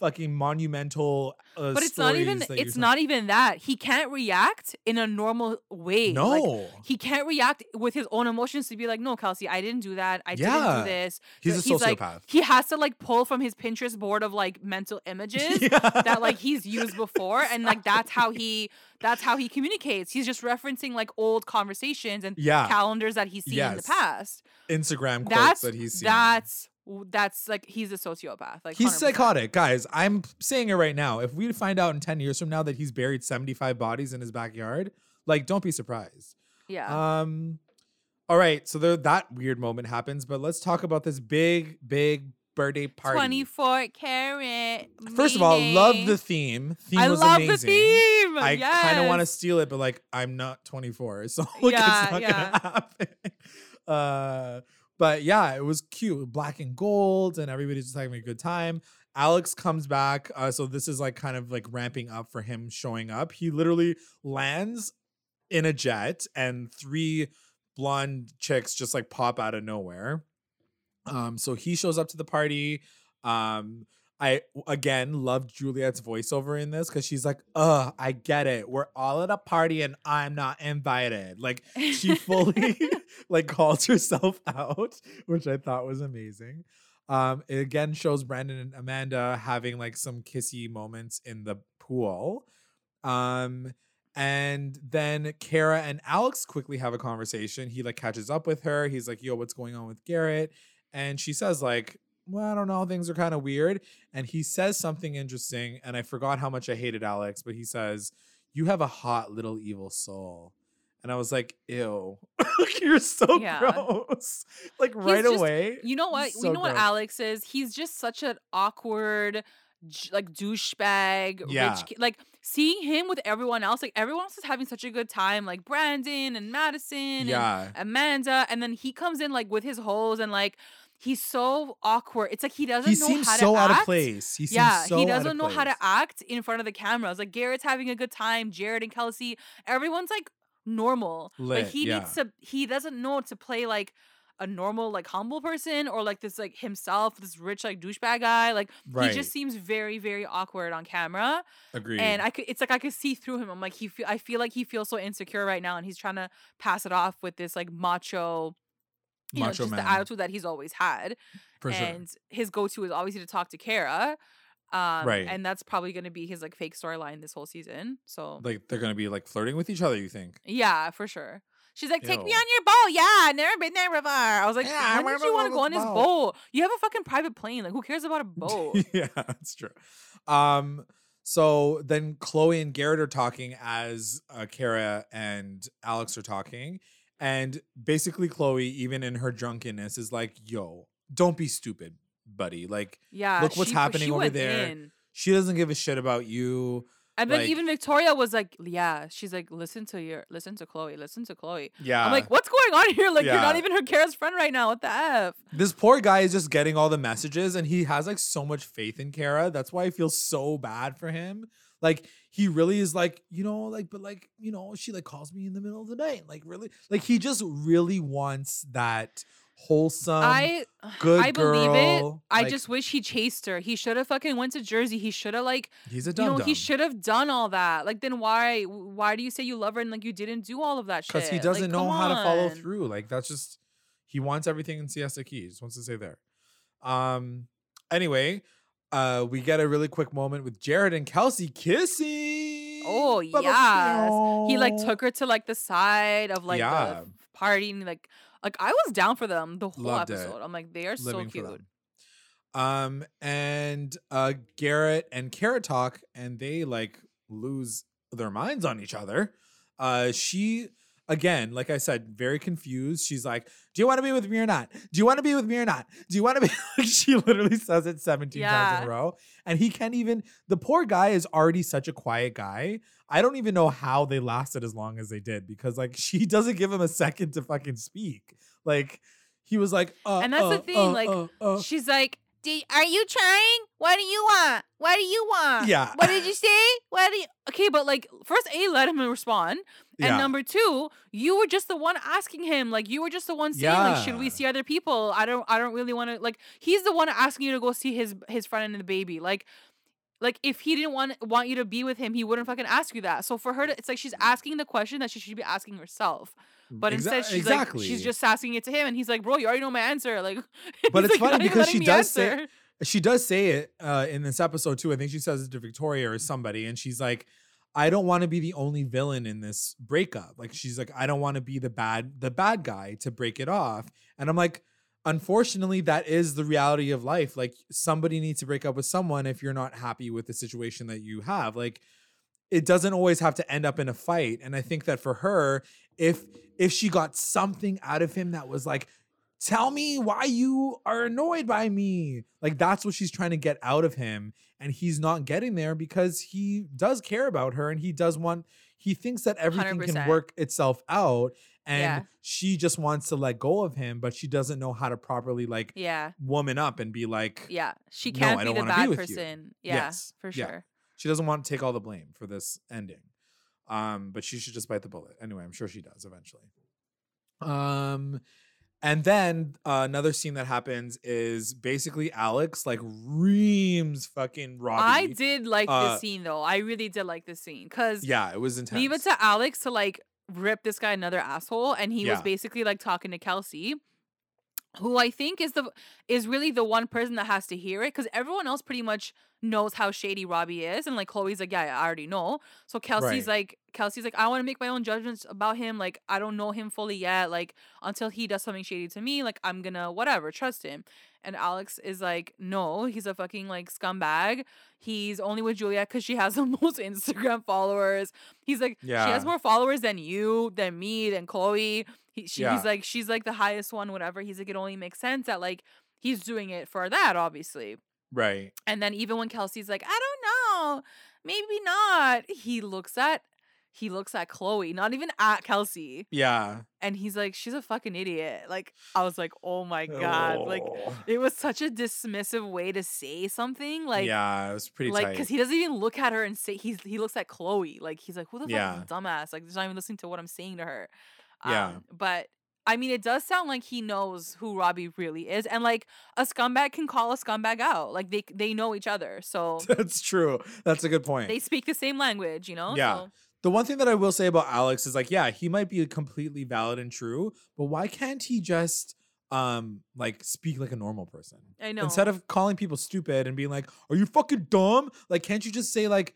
Speaker 1: fucking monumental. Uh,
Speaker 2: but it's not even
Speaker 1: that
Speaker 2: it's not even that. He can't react in a normal way. Like,
Speaker 1: No,
Speaker 2: he can't react with his own emotions to be like, no, Kelsey, I didn't do that. I didn't do this.
Speaker 1: he's a
Speaker 2: He's like-
Speaker 1: sociopath.
Speaker 2: He has to like pull from his Pinterest board of like mental images
Speaker 1: Yeah.
Speaker 2: that like he's used before, and like that's how he that's how he communicates. He's just referencing like old conversations and
Speaker 1: yeah,
Speaker 2: calendars that he's seen in the past.
Speaker 1: Instagram quotes
Speaker 2: That's
Speaker 1: that he's seen.
Speaker 2: that's that's like he's a sociopath. Like
Speaker 1: He's
Speaker 2: 100%.
Speaker 1: psychotic, guys. I'm saying it right now. If we find out in 10 years from now that he's buried 75 bodies in his backyard, like don't be surprised.
Speaker 2: Yeah.
Speaker 1: Um all right, so there, that weird moment happens, but let's talk about this big big birthday party.
Speaker 2: 24 carat.
Speaker 1: First of all, love the theme. Theme
Speaker 2: I
Speaker 1: was
Speaker 2: love
Speaker 1: amazing.
Speaker 2: the theme.
Speaker 1: I kind of want to steal it, but like I'm not 24, so like
Speaker 2: Yeah,
Speaker 1: it's not
Speaker 2: yeah.
Speaker 1: gonna happen. Uh, but yeah, it was cute, black and gold, and everybody's just having a good time. Alex comes back, uh, so this is like kind of like ramping up for him showing up. He literally lands in a jet, and three blonde chicks just like pop out of nowhere. Um, so he shows up to the party. Um, I again loved Juliet's voiceover in this because she's like, "Uh, I get it. We're all at a party and I'm not invited." Like she fully like calls herself out, which I thought was amazing. Um, it again shows Brandon and Amanda having like some kissy moments in the pool. Um, and then Kara and Alex quickly have a conversation. He like catches up with her. He's like, "Yo, what's going on with Garrett?" And she says like, "Well, I don't know. Things are kind of weird." And he says something interesting, and I forgot how much I hated Alex, but he says, "You have a hot little evil soul." And I was like, "Ew, you're so
Speaker 2: Yeah.
Speaker 1: gross!" Like right
Speaker 2: just-
Speaker 1: away.
Speaker 2: You know what?
Speaker 1: So
Speaker 2: you know what. Alex is? He's just such an awkward, like douchebag.
Speaker 1: Yeah.
Speaker 2: Rich, ki- like seeing him with everyone else, like everyone else is having such a good time, like Brandon and Madison and Amanda, and then he comes in like with his holes and like he's so awkward. It's like he doesn't
Speaker 1: he
Speaker 2: know
Speaker 1: seems
Speaker 2: how
Speaker 1: so
Speaker 2: to act.
Speaker 1: out of place. He seems
Speaker 2: yeah,
Speaker 1: so
Speaker 2: he
Speaker 1: out of
Speaker 2: doesn't know how to act in front of the cameras. Like Garrett's having a good time, Jared and Kelsey, everyone's like normal.
Speaker 1: Lit,
Speaker 2: like he
Speaker 1: yeah.
Speaker 2: needs to he doesn't know to play like a normal like humble person or like this like himself this rich like douchebag guy like
Speaker 1: Right.
Speaker 2: he just seems very very awkward on camera
Speaker 1: Agreed.
Speaker 2: and i could it's like i could see through him i'm like he feel i feel like he feels so insecure right now and he's trying to pass it off with this like macho you know, just
Speaker 1: man.
Speaker 2: the attitude that he's always had
Speaker 1: for sure.
Speaker 2: and his go-to is obviously to talk to Kara. Um,
Speaker 1: Right.
Speaker 2: And that's probably going to be his like fake storyline this whole season. So
Speaker 1: Like they're gonna be like flirting with each other. You think?
Speaker 2: yeah, for sure. She's like, take me on your boat. Yeah, I've never been there before. I was like,
Speaker 1: Yeah, I
Speaker 2: did you want to go on his
Speaker 1: boat."
Speaker 2: boat? You have a fucking private plane. Like, who cares about a boat?
Speaker 1: yeah, that's true. Um, so then Chloe and Garrett are talking as uh, Kara and Alex are talking, and basically Chloe, even in her drunkenness, is like, "Yo, don't be stupid, buddy. Like,
Speaker 2: yeah.
Speaker 1: Look what's
Speaker 2: she-
Speaker 1: happening
Speaker 2: she
Speaker 1: over there.
Speaker 2: in.
Speaker 1: she doesn't give a shit about you.
Speaker 2: And then
Speaker 1: like-
Speaker 2: even Victoria was like, yeah, she's like, listen to your, listen to Chloe, listen to Chloe.
Speaker 1: Yeah,
Speaker 2: I'm like, what's going on here? Like, you're not even her Kara's friend right now. What the F?
Speaker 1: this poor guy is just getting all the messages and he has like so much faith in Kara. That's why I feel so bad for him. Like he really is like, you know, like, but like, you know, she like calls me in the middle of the night. Like really, like he just really wants that wholesome,
Speaker 2: I
Speaker 1: good
Speaker 2: I believe it.
Speaker 1: girl,
Speaker 2: I
Speaker 1: like-
Speaker 2: just wish he chased her. He should have fucking went to Jersey. He should have like
Speaker 1: he's a
Speaker 2: you
Speaker 1: dumb
Speaker 2: know
Speaker 1: dumb.
Speaker 2: he should have done all that. Like then why why do you say you love her and like you didn't do all of that shit?
Speaker 1: because he doesn't know
Speaker 2: come
Speaker 1: how to follow through. Like that's just he wants everything in Siesta Key. He just wants to stay there. Um. Anyway, uh, we get a really quick moment with Jared and Kelsey kissing.
Speaker 2: Oh yes, he like took her to like the side of like
Speaker 1: Yeah.
Speaker 2: the party and like like I was down for them the whole
Speaker 1: Loved it.
Speaker 2: episode. I'm like they are so
Speaker 1: living for
Speaker 2: cute.
Speaker 1: Um, and uh, Garrett and Kara talk, and they like lose their minds on each other. Uh, she again, like I said, very confused. She's like, "Do you want to be with me or not? Do you want to be with me or not? Do you want to be?" Like, she literally says it seventeen times in a row, and he can't even. The poor guy is already such a quiet guy. I don't even know how they lasted as long as they did because like she doesn't give him a second to fucking speak. Like he was like, uh,
Speaker 2: And that's the
Speaker 1: uh,
Speaker 2: thing,
Speaker 1: uh,
Speaker 2: like,
Speaker 1: uh, uh.
Speaker 2: She's like, "Do- "Are you trying? What do you want? What do you want?
Speaker 1: Yeah.
Speaker 2: What did you say? What do you?" Okay, but like, first, a let him respond, and
Speaker 1: Yeah.
Speaker 2: number two, you were just the one asking him. Like, you were just the one saying, like, "Should we see other people?" I don't. I don't really want to. Like, he's the one asking you to go see his his friend and the baby. Like. Like if he didn't want want you to be with him, he wouldn't fucking ask you that. So for her, to, it's like she's asking the question that she should be asking herself. But
Speaker 1: Exa-
Speaker 2: instead, she's
Speaker 1: exactly.
Speaker 2: like she's just asking it to him, and he's like, "Bro, you already know my answer." Like,
Speaker 1: But it's
Speaker 2: like,
Speaker 1: funny because she does say- she does say it uh, in this episode too. I think she says it to Victoria or somebody, and she's like, "I don't want to be the only villain in this breakup." Like she's like, "I don't want to be the bad the bad guy to break it off." And I'm like, unfortunately, that is the reality of life. Like somebody needs to break up with someone if you're not happy with the situation that you have. Like it doesn't always have to end up in a fight. And I think that for her, if if she got something out of him that was like tell me why you are annoyed by me. Like that's what she's trying to get out of him. And he's not getting there because he does care about her and he does want, he thinks that everything can
Speaker 2: 100%.
Speaker 1: work itself out. And
Speaker 2: Yeah.
Speaker 1: she just wants to let go of him, but she doesn't know how to properly like
Speaker 2: Yeah,
Speaker 1: woman up and be like,
Speaker 2: yeah. She can't
Speaker 1: I
Speaker 2: be the
Speaker 1: wanna be
Speaker 2: bad person. Yeah,
Speaker 1: Yes,
Speaker 2: for
Speaker 1: yeah.
Speaker 2: sure.
Speaker 1: she doesn't want to take all the blame for this ending. Um, but she should just bite the bullet. Anyway, I'm sure she does eventually. Um, and then uh, another scene that happens is basically Alex like reams fucking Robbie.
Speaker 2: I did like
Speaker 1: uh,
Speaker 2: this scene though. I really did like this scene because
Speaker 1: Yeah, it was intense.
Speaker 2: leave it to Alex to like rip this guy another asshole, and he was basically like talking to Kelsey, who I think is the is really the one person that has to hear it because everyone else pretty much knows how shady Robbie is, and like Chloe's like, yeah, I already know. So Kelsey's
Speaker 1: Right.
Speaker 2: like, Kelsey's like, I want to make my own judgments about him. Like I don't know him fully yet. Like until he does something shady to me, like I'm gonna whatever trust him. And Alex is like, no, he's a fucking like scumbag. He's only with Juliet because she has the most Instagram followers. He's like,
Speaker 1: yeah.
Speaker 2: she has more followers than you, than me, than Chloe. He, she,
Speaker 1: Yeah.
Speaker 2: He's like, she's like the highest one, whatever. He's like, it only makes sense that like he's doing it for that, obviously.
Speaker 1: right.
Speaker 2: And then even when Kelsey's like, I don't know, maybe not. He looks at, he looks at Chloe, not even at Kelsey,
Speaker 1: Yeah.
Speaker 2: and he's like, she's a fucking idiot. Like I was like, oh my god, like
Speaker 1: Oh.
Speaker 2: it was such a dismissive way to say something. Like
Speaker 1: yeah, it was pretty
Speaker 2: like because he doesn't even look at her and say he's he looks at Chloe like he's like who the fuck
Speaker 1: Yeah.
Speaker 2: is dumbass like he's not even listening to what I'm saying to her.
Speaker 1: Yeah.
Speaker 2: Um, but I mean, it does sound like he knows who Robbie really is, and like a scumbag can call a scumbag out. Like they they know each other, so
Speaker 1: That's true. That's a good point.
Speaker 2: they speak the same language. You know.
Speaker 1: Yeah.
Speaker 2: So,
Speaker 1: The one thing that I will say about Alex is like, yeah, he might be completely valid and true, but why can't he just um like speak like a normal person?
Speaker 2: I know.
Speaker 1: Instead of calling people stupid and being like, "Are you fucking dumb?" Like, can't you just say like,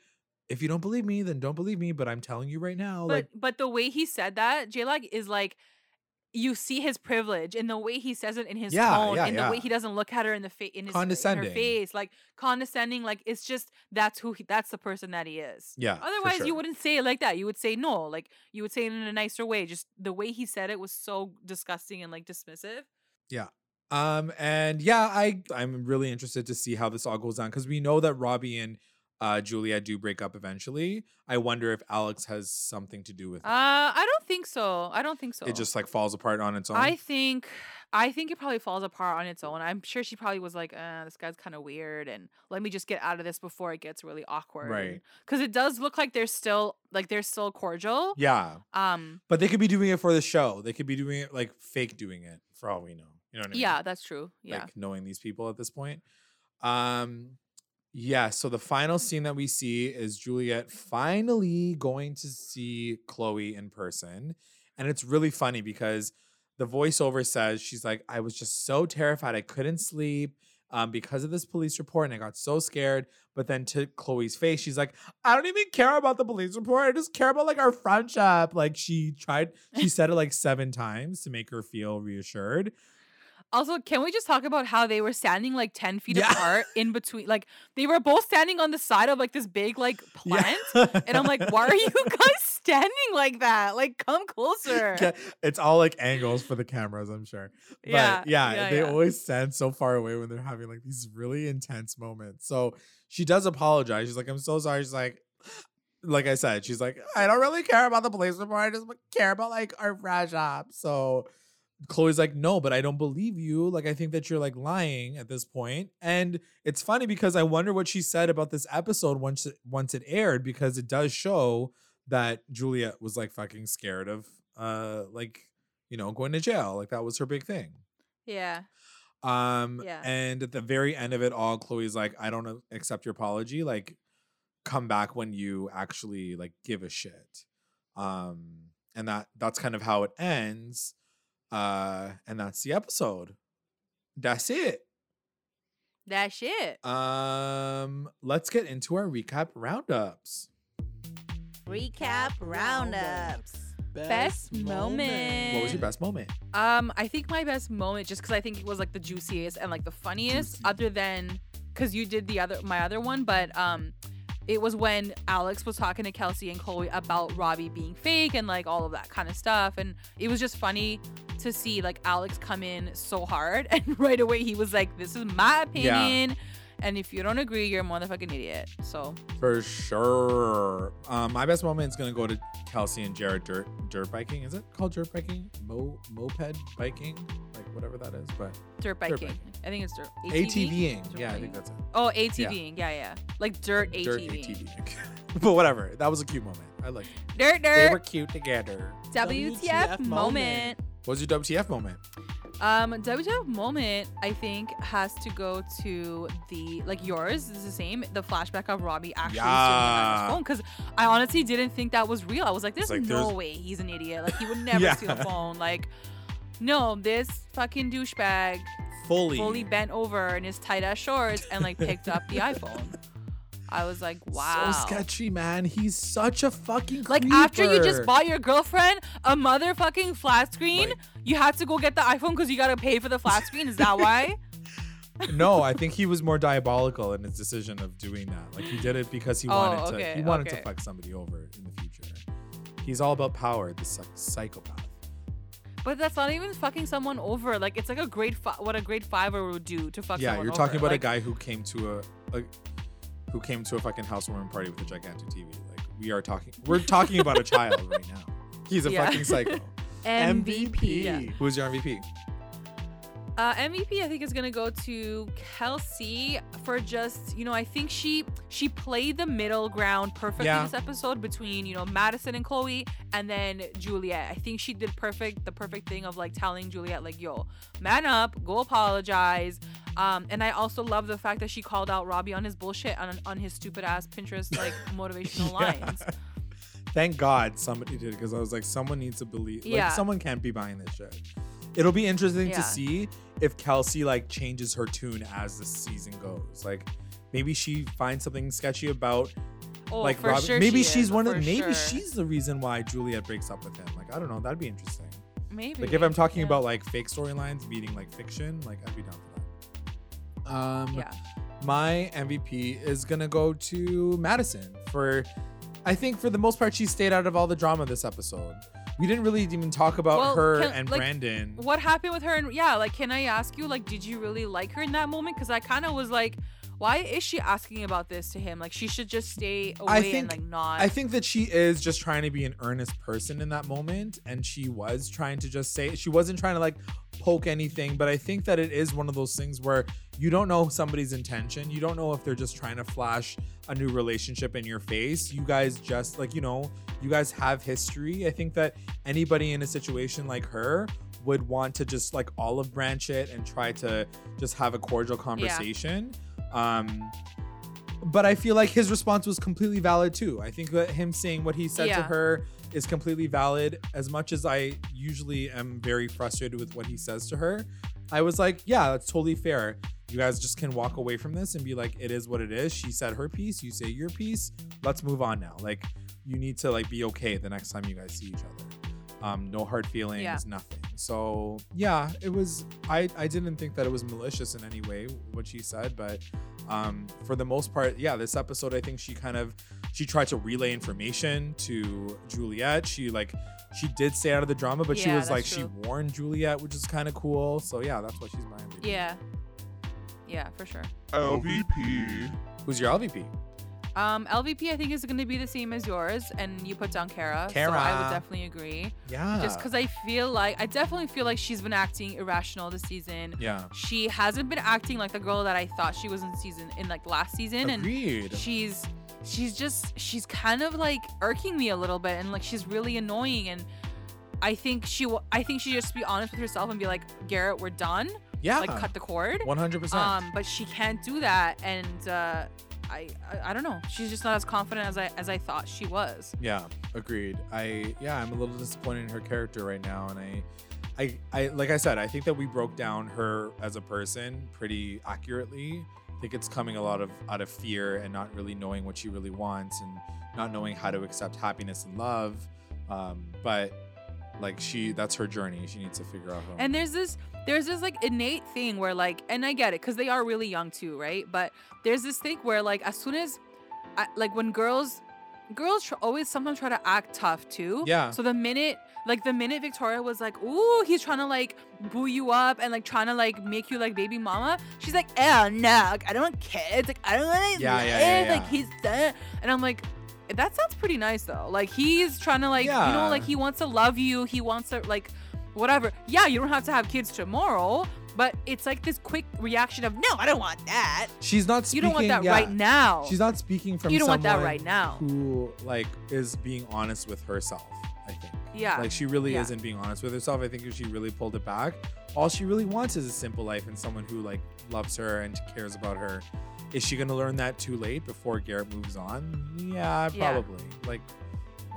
Speaker 1: "If you don't believe me, then don't believe me," but I'm telling you right now,
Speaker 2: but
Speaker 1: like,
Speaker 2: but the way he said that, J Lag is like. You see his privilege in the way he says it in his
Speaker 1: Yeah,
Speaker 2: tone,
Speaker 1: yeah,
Speaker 2: in the way he doesn't look at her in the face, in his in her face, like condescending. Like it's just that's who he, that's the person that he is.
Speaker 1: yeah.
Speaker 2: Otherwise,
Speaker 1: sure.
Speaker 2: you wouldn't say it like that. You would say no. Like you would say it in a nicer way. Just the way he said it was so disgusting and like dismissive. Yeah.
Speaker 1: Um, and yeah, I I'm really interested to see how this all goes on because we know that Robbie and uh Juliet do break up eventually. I wonder if Alex has something to do with
Speaker 2: Uh,
Speaker 1: it.
Speaker 2: I don't think so. I don't think so.
Speaker 1: It just like falls apart on its own.
Speaker 2: I think, I think it probably falls apart on its own. I'm sure she probably was like, uh, "This guy's kind of weird," and let me just get out of this before it gets really awkward.
Speaker 1: Right.
Speaker 2: Because it does look like they're still like they're still cordial.
Speaker 1: yeah,
Speaker 2: Um.
Speaker 1: but they could be doing it for the show. They could be doing it like fake doing it for all we know. You know what I mean?
Speaker 2: Yeah, that's true. Yeah.
Speaker 1: like knowing these people at this point. Um yeah, so the final scene that we see is Juliet finally going to see Chloe in person. And it's really funny because the voiceover says she's like, I was just so terrified. I couldn't sleep um, because of this police report and I got so scared. But then to Chloe's face, she's like, I don't even care about the police report. I just care about like our friendship. Like she tried, she said it like seven times to make her feel reassured.
Speaker 2: Also, can we just talk about how they were standing like 10 feet
Speaker 1: Yeah.
Speaker 2: apart in between? Like, they were both standing on the side of like this big like plant. And I'm like, why are you guys standing like that? Like, come closer.
Speaker 1: It's all like angles for the cameras, I'm sure. But
Speaker 2: Yeah,
Speaker 1: yeah,
Speaker 2: yeah,
Speaker 1: they
Speaker 2: yeah.
Speaker 1: always stand so far away when they're having like these really intense moments. So she does apologize. She's like, I'm so sorry. She's like, like I said, she's like, I don't really care about the police report. I just care about like our fresh up. So Chloe's like, no, but I don't believe you. Like, I think that you're like lying at this point. And it's funny because I wonder what she said about this episode once it, once it aired because it does show that Juliet was like fucking scared of uh like you know going to jail. Like that was her big thing.
Speaker 2: Yeah.
Speaker 1: Um,
Speaker 2: Yeah.
Speaker 1: and at the very end of it all, Chloe's like, I don't accept your apology. Like, come back when you actually like give a shit. Um, and that that's kind of how it ends. Uh, and that's the episode. That's it.
Speaker 2: That's shit.
Speaker 1: Um, let's get into our recap roundups.
Speaker 3: Recap roundups.
Speaker 2: Best moment.
Speaker 1: What was your best moment?
Speaker 2: Um, I think my best moment, just because I think it was like the juiciest and like the funniest,
Speaker 1: Juicy.
Speaker 2: other than because you did the other my other one, but um, it was when Alex was talking to Kelsey and Chloe about Robbie being fake and like all of that kind of stuff, and it was just funny to see like Alex come in so hard, and right away he was like, "This is my
Speaker 1: Yeah.
Speaker 2: Opinion." And if you don't agree, you're a motherfucking idiot. So
Speaker 1: For sure. Um, my best moment is gonna go to Kelsey and Jared dirt dirt biking. Is it called dirt biking? Mo moped biking, like whatever that is. But
Speaker 2: dirt
Speaker 1: Dirt
Speaker 2: biking. I think it's dirt.
Speaker 1: ATVing.
Speaker 2: Dirt
Speaker 1: Yeah, I think that's it.
Speaker 2: Oh, ATVing. Yeah, yeah. Like dirt ATVing.
Speaker 1: Dirt ATV. but whatever. That was a cute moment. I like. It.
Speaker 2: Dirt, dirt.
Speaker 1: They were cute together.
Speaker 2: WTF,
Speaker 3: WTF
Speaker 2: moment.
Speaker 3: moment.
Speaker 1: What was your WTF moment?
Speaker 2: Um, WTF moment, I think, has to go to the like yours is the same. The flashback of Robbie actually stealing
Speaker 1: Yeah.
Speaker 2: Anna's phone because I honestly didn't think that was real. I was like, "There's
Speaker 1: like,
Speaker 2: no
Speaker 1: there's-
Speaker 2: way he's an idiot. Like he would never
Speaker 1: Yeah.
Speaker 2: steal a phone. Like, no, this fucking douchebag
Speaker 1: Fully.
Speaker 2: fully bent over in his tight ass shorts and like picked up the iPhone. I was like, wow.
Speaker 1: So sketchy, man. He's such a fucking
Speaker 2: Like after you just bought your girlfriend a motherfucking flat screen,
Speaker 1: Like-
Speaker 2: you had to go get the iPhone because you gotta pay for the flat screen. Is that why?
Speaker 1: no, I think he was more diabolical in his decision of doing that. Like he did it because he
Speaker 2: Oh,
Speaker 1: wanted to.
Speaker 2: okay,
Speaker 1: He wanted
Speaker 2: okay.
Speaker 1: to fuck somebody over in the future. He's all about power. This psych- psychopath.
Speaker 2: But that's not even fucking someone over. Like it's like a grade fi- what a grade fiver would do to fuck
Speaker 1: yeah, you're talking
Speaker 2: over.
Speaker 1: about
Speaker 2: Like,
Speaker 1: a guy who came to a, a who came to a fucking housewarming party with a gigantic TV. Like we are talking. We're talking about a child right now. He's a
Speaker 2: Yeah.
Speaker 1: fucking psycho.
Speaker 2: MVP. Yeah.
Speaker 1: Who's your MVP?
Speaker 2: Uh, MVP, I think is gonna go to Kelsey for just you know I think she she played the middle ground perfectly
Speaker 1: Yeah.
Speaker 2: this episode between you know Madison and Chloe and then Juliet. I think she did perfect the perfect thing of like telling Juliet like yo man up, go apologize. Um, and I also love the fact that she called out Robbie on his bullshit on on his stupid ass Pinterest like motivational
Speaker 1: Yeah.
Speaker 2: lines.
Speaker 1: Thank God somebody did because I was like, someone needs to believe. Like,
Speaker 2: Yeah.
Speaker 1: someone can't be buying this shit. It'll be interesting
Speaker 2: Yeah.
Speaker 1: to see if Kelsey like changes her tune as the season goes. Like, maybe she finds something sketchy about
Speaker 2: Oh,
Speaker 1: like Robin.
Speaker 2: sure
Speaker 1: maybe
Speaker 2: she
Speaker 1: she's
Speaker 2: is,
Speaker 1: one of maybe
Speaker 2: sure.
Speaker 1: she's the reason why Juliet breaks up with him. Like, I don't know. That'd be interesting.
Speaker 2: maybe
Speaker 1: Like if I'm talking
Speaker 2: yeah.
Speaker 1: about like fake storylines beating like fiction, like I'd be down for that. Um
Speaker 2: yeah.
Speaker 1: my MVP is gonna go to Madison for I think for the most part she stayed out of all the drama this episode. We didn't really even talk about
Speaker 2: Well,
Speaker 1: her
Speaker 2: can-
Speaker 1: and
Speaker 2: like,
Speaker 1: Brandon.
Speaker 2: what happened with her and yeah like can i ask you like did you really like her in that moment because i kind of was like why is she asking about this to him like she should just stay away
Speaker 1: I
Speaker 2: and like not
Speaker 1: I think that she is just trying to be an earnest person in that moment, and she was trying to just say she wasn't trying to like poke anything. But I think that it is one of those things where you don't know somebody's intention. You don't know if they're just trying to flash a new relationship in your face. You guys just like you know, you guys have history. I think that anybody in a situation like her would want to just like olive branch it and try to just have a cordial conversation. Um but I feel like his response was completely valid too. I think that him saying what he said to her is completely valid. As much as I usually am very frustrated with what he says to her, I was like, yeah, that's totally fair. You guys just can walk away from this and be like, it is what it is. She said her piece, you say your piece. Let's move on now. Like, you need to like be okay the next time you guys see each other. Um, no hard feelings,
Speaker 2: Yeah.
Speaker 1: nothing. So yeah, it was. I I didn't think that it was malicious in any way what she said, but um, for the most part, yeah, this episode I think she kind of she tried to relay information to Juliet. She like she did stay out of the drama, but she was like
Speaker 2: true.
Speaker 1: she warned Juliet, which is kind of cool. So yeah, that's why she's my MVP.
Speaker 2: yeah yeah for sure
Speaker 4: LVP.
Speaker 1: Who's your LVP?
Speaker 2: Um lvp i think is going to be the same as yours and you put down kara, so i would definitely agree
Speaker 1: Yeah.
Speaker 2: just because i feel like i definitely feel like she's been acting irrational this season
Speaker 1: Yeah.
Speaker 2: she hasn't been acting like the girl that i thought she was in season in like last season and
Speaker 1: Agreed.
Speaker 2: she's she's just she's kind of like irking me a little bit and like she's really annoying and i think she w- i think she just be honest with herself and be like garrett we're done
Speaker 1: Yeah.
Speaker 2: like cut the cord.
Speaker 1: 100%.
Speaker 2: Um, but she can't do that, and uh, I, I I don't know. She's just not as confident as I as I thought she was.
Speaker 1: Yeah, agreed. I yeah, I'm a little disappointed in her character right now, and I, I, I like I said, I think that we broke down her as a person pretty accurately. I think it's coming a lot of out of fear and not really knowing what she really wants and not knowing how to accept happiness and love. Um, but like she, that's her journey. She needs to figure out her.
Speaker 2: And there's this there's this like innate thing where like and I get it cuz they are really young too, right? But there's this thing where like as soon as I, like when girls girls tr- always sometimes try to act tough too.
Speaker 1: Yeah.
Speaker 2: So the minute like the minute Victoria was like, "Ooh, he's trying to like boo you up and like trying to like make you like baby mama," she's like, "Oh no, like, I don't want kids. Like I don't want to
Speaker 1: Yeah, yeah, yeah,
Speaker 2: Like
Speaker 1: yeah.
Speaker 2: he's done." And I'm like. That sounds pretty nice though. Like he's trying to like you know like he wants to love you. He wants to like whatever. Yeah, you don't have to have kids tomorrow, but it's like this quick reaction of no, I don't want that.
Speaker 1: she's not Speaking, You
Speaker 2: don't want that
Speaker 1: yeah,
Speaker 2: right now.
Speaker 1: She's not speaking from.
Speaker 2: You don't want that right now.
Speaker 1: Who like is being honest with herself? I think.
Speaker 2: yeah.
Speaker 1: Like she really
Speaker 2: Yeah.
Speaker 1: isn't being honest with herself. I think if she really pulled it back, all she really wants is a simple life and someone who like loves her and cares about her. Is she gonna learn that too late before Garrett moves on? Yeah,
Speaker 2: Yeah.
Speaker 1: probably. Like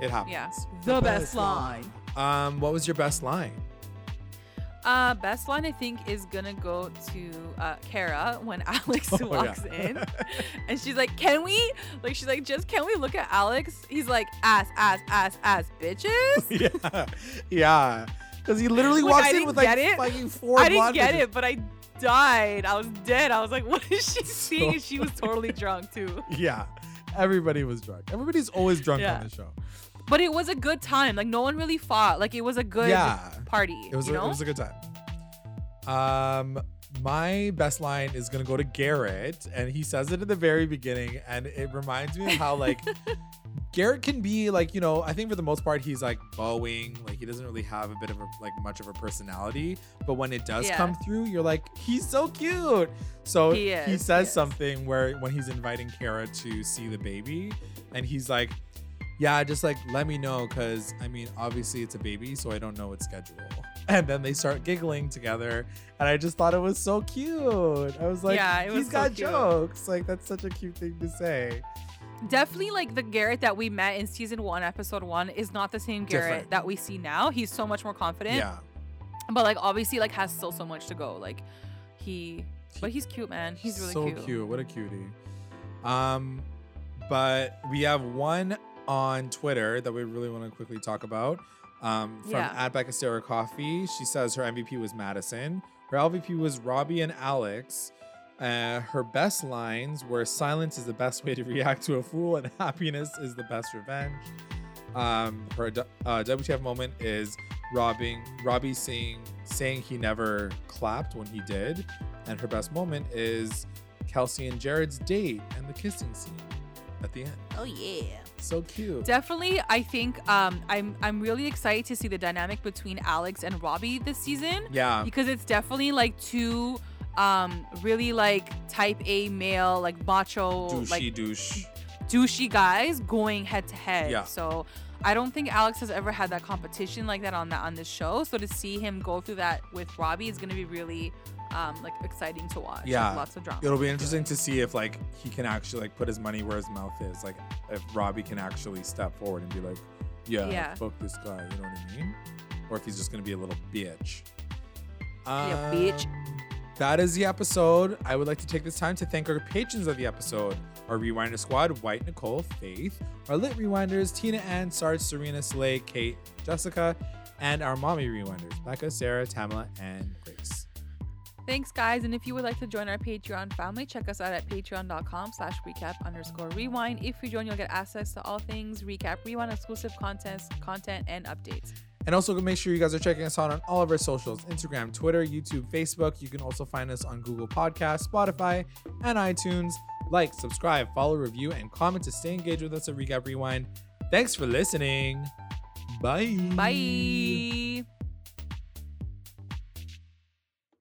Speaker 1: it happens.
Speaker 2: Yeah. The best line.
Speaker 1: Um, what was your best line?
Speaker 2: Uh, best line I think is gonna go to uh, Kara when Alex
Speaker 1: Oh, yeah.
Speaker 2: walks in, and she's like, "Can we?" Like she's like, "Just can we look at Alex?" He's like, "Ass, ass, ass, ass, bitches."
Speaker 1: yeah, yeah. Because he literally
Speaker 2: Like,
Speaker 1: walks
Speaker 2: I
Speaker 1: in
Speaker 2: didn't
Speaker 1: with like
Speaker 2: get it.
Speaker 1: fucking four.
Speaker 2: I didn't
Speaker 1: blonde
Speaker 2: get
Speaker 1: bitches.
Speaker 2: it, but I died. I was dead. I was like, "What is she seeing?" she was totally drunk too.
Speaker 1: Yeah, everybody was drunk. Everybody's always drunk
Speaker 2: Yeah.
Speaker 1: on the show.
Speaker 2: But it was a good time. Like no one really fought. Like it was a good
Speaker 1: Yeah.
Speaker 2: party.
Speaker 1: It was
Speaker 2: you
Speaker 1: a,
Speaker 2: know?
Speaker 1: it was a good time. Um, my best line is gonna go to Garrett, and he says it at the very beginning, and it reminds me of how like Garrett can be like you know I think for the most part he's like bowing, like he doesn't really have a bit of a like much of a personality, but when it does
Speaker 2: Yeah.
Speaker 1: come through, you're like he's so cute. So
Speaker 2: He is, he
Speaker 1: says
Speaker 2: is.
Speaker 1: something where when he's inviting Kara to see the baby, and he's like. Yeah, just like let me know because I mean, obviously it's a baby, so I don't know its schedule. And then they start giggling together, and I just thought it was so cute. I was like,
Speaker 2: Yeah, it was
Speaker 1: he's
Speaker 2: so
Speaker 1: got
Speaker 2: cute.
Speaker 1: jokes. Like that's such a cute thing to say.
Speaker 2: Definitely like the Garrett that we met in season one, episode one, is not the same Garrett
Speaker 1: Different.
Speaker 2: that we see now. He's so much more confident.
Speaker 1: Yeah,
Speaker 2: But like obviously like has still so much to go. Like he but he's cute, man. He's really cute.
Speaker 1: so
Speaker 2: cute.
Speaker 1: What a cutie. Um, but we have one on Twitter that we really want to quickly talk about. Um, from
Speaker 2: Yeah.
Speaker 1: at Becca Sarah Coffee, she says her MVP was Madison. Her LVP was Robbie and Alex. Uh, her best lines were "Silence is the best way to react to a fool, and happiness is the best revenge." Um, her uh, WTF moment is robbing Robbie saying saying he never clapped when he did, and her best moment is Kelsey and Jared's date and the kissing scene at the end.
Speaker 3: Oh yeah.
Speaker 1: So cute.
Speaker 2: Definitely, I think um, I'm I'm really excited to see the dynamic between Alex and Robbie this season
Speaker 1: yeah.
Speaker 2: because it's definitely like two um really like type A male like macho
Speaker 1: Douchey
Speaker 2: like
Speaker 1: douche.
Speaker 2: douchey guys going head to head.
Speaker 1: Yeah.
Speaker 2: So I don't think Alex has ever had that competition like that on that on this show. So to see him go through that with Robbie is gonna be really um like exciting to watch. Like,
Speaker 1: Yeah.
Speaker 2: lots of drama.
Speaker 1: It'll be interesting to see if like he can actually like put his money where his mouth is. Like if Robbie can actually step forward and be like, yeah,
Speaker 2: Yeah.
Speaker 1: fuck this guy. You know what I mean? Or if he's just gonna be a little bitch.
Speaker 2: Yeah, bitch.
Speaker 1: That is the episode. I would like to take this time to thank our patrons of the episode. Our Rewinder squad, White, Nicole, Faith. Our Lit Rewinders, Tina Ann, Sarge, Serena, Slay, Kate, Jessica. And our Mommy Rewinders, Becca, Sarah, Tamala, and Grace.
Speaker 2: Thanks, guys. And if you would like to join our Patreon family, check us out at patreon.com slash recap underscore rewind. If you join, you'll get access to all things recap, rewind, exclusive content, content, and updates.
Speaker 1: And also make sure you guys are checking us out on all of our socials Instagram, Twitter, YouTube, Facebook. You can also find us on Google Podcasts, Spotify, and iTunes. Like, subscribe, follow, review, and comment to stay engaged with us at Recap Rewind. Thanks for listening. Bye.
Speaker 2: Bye.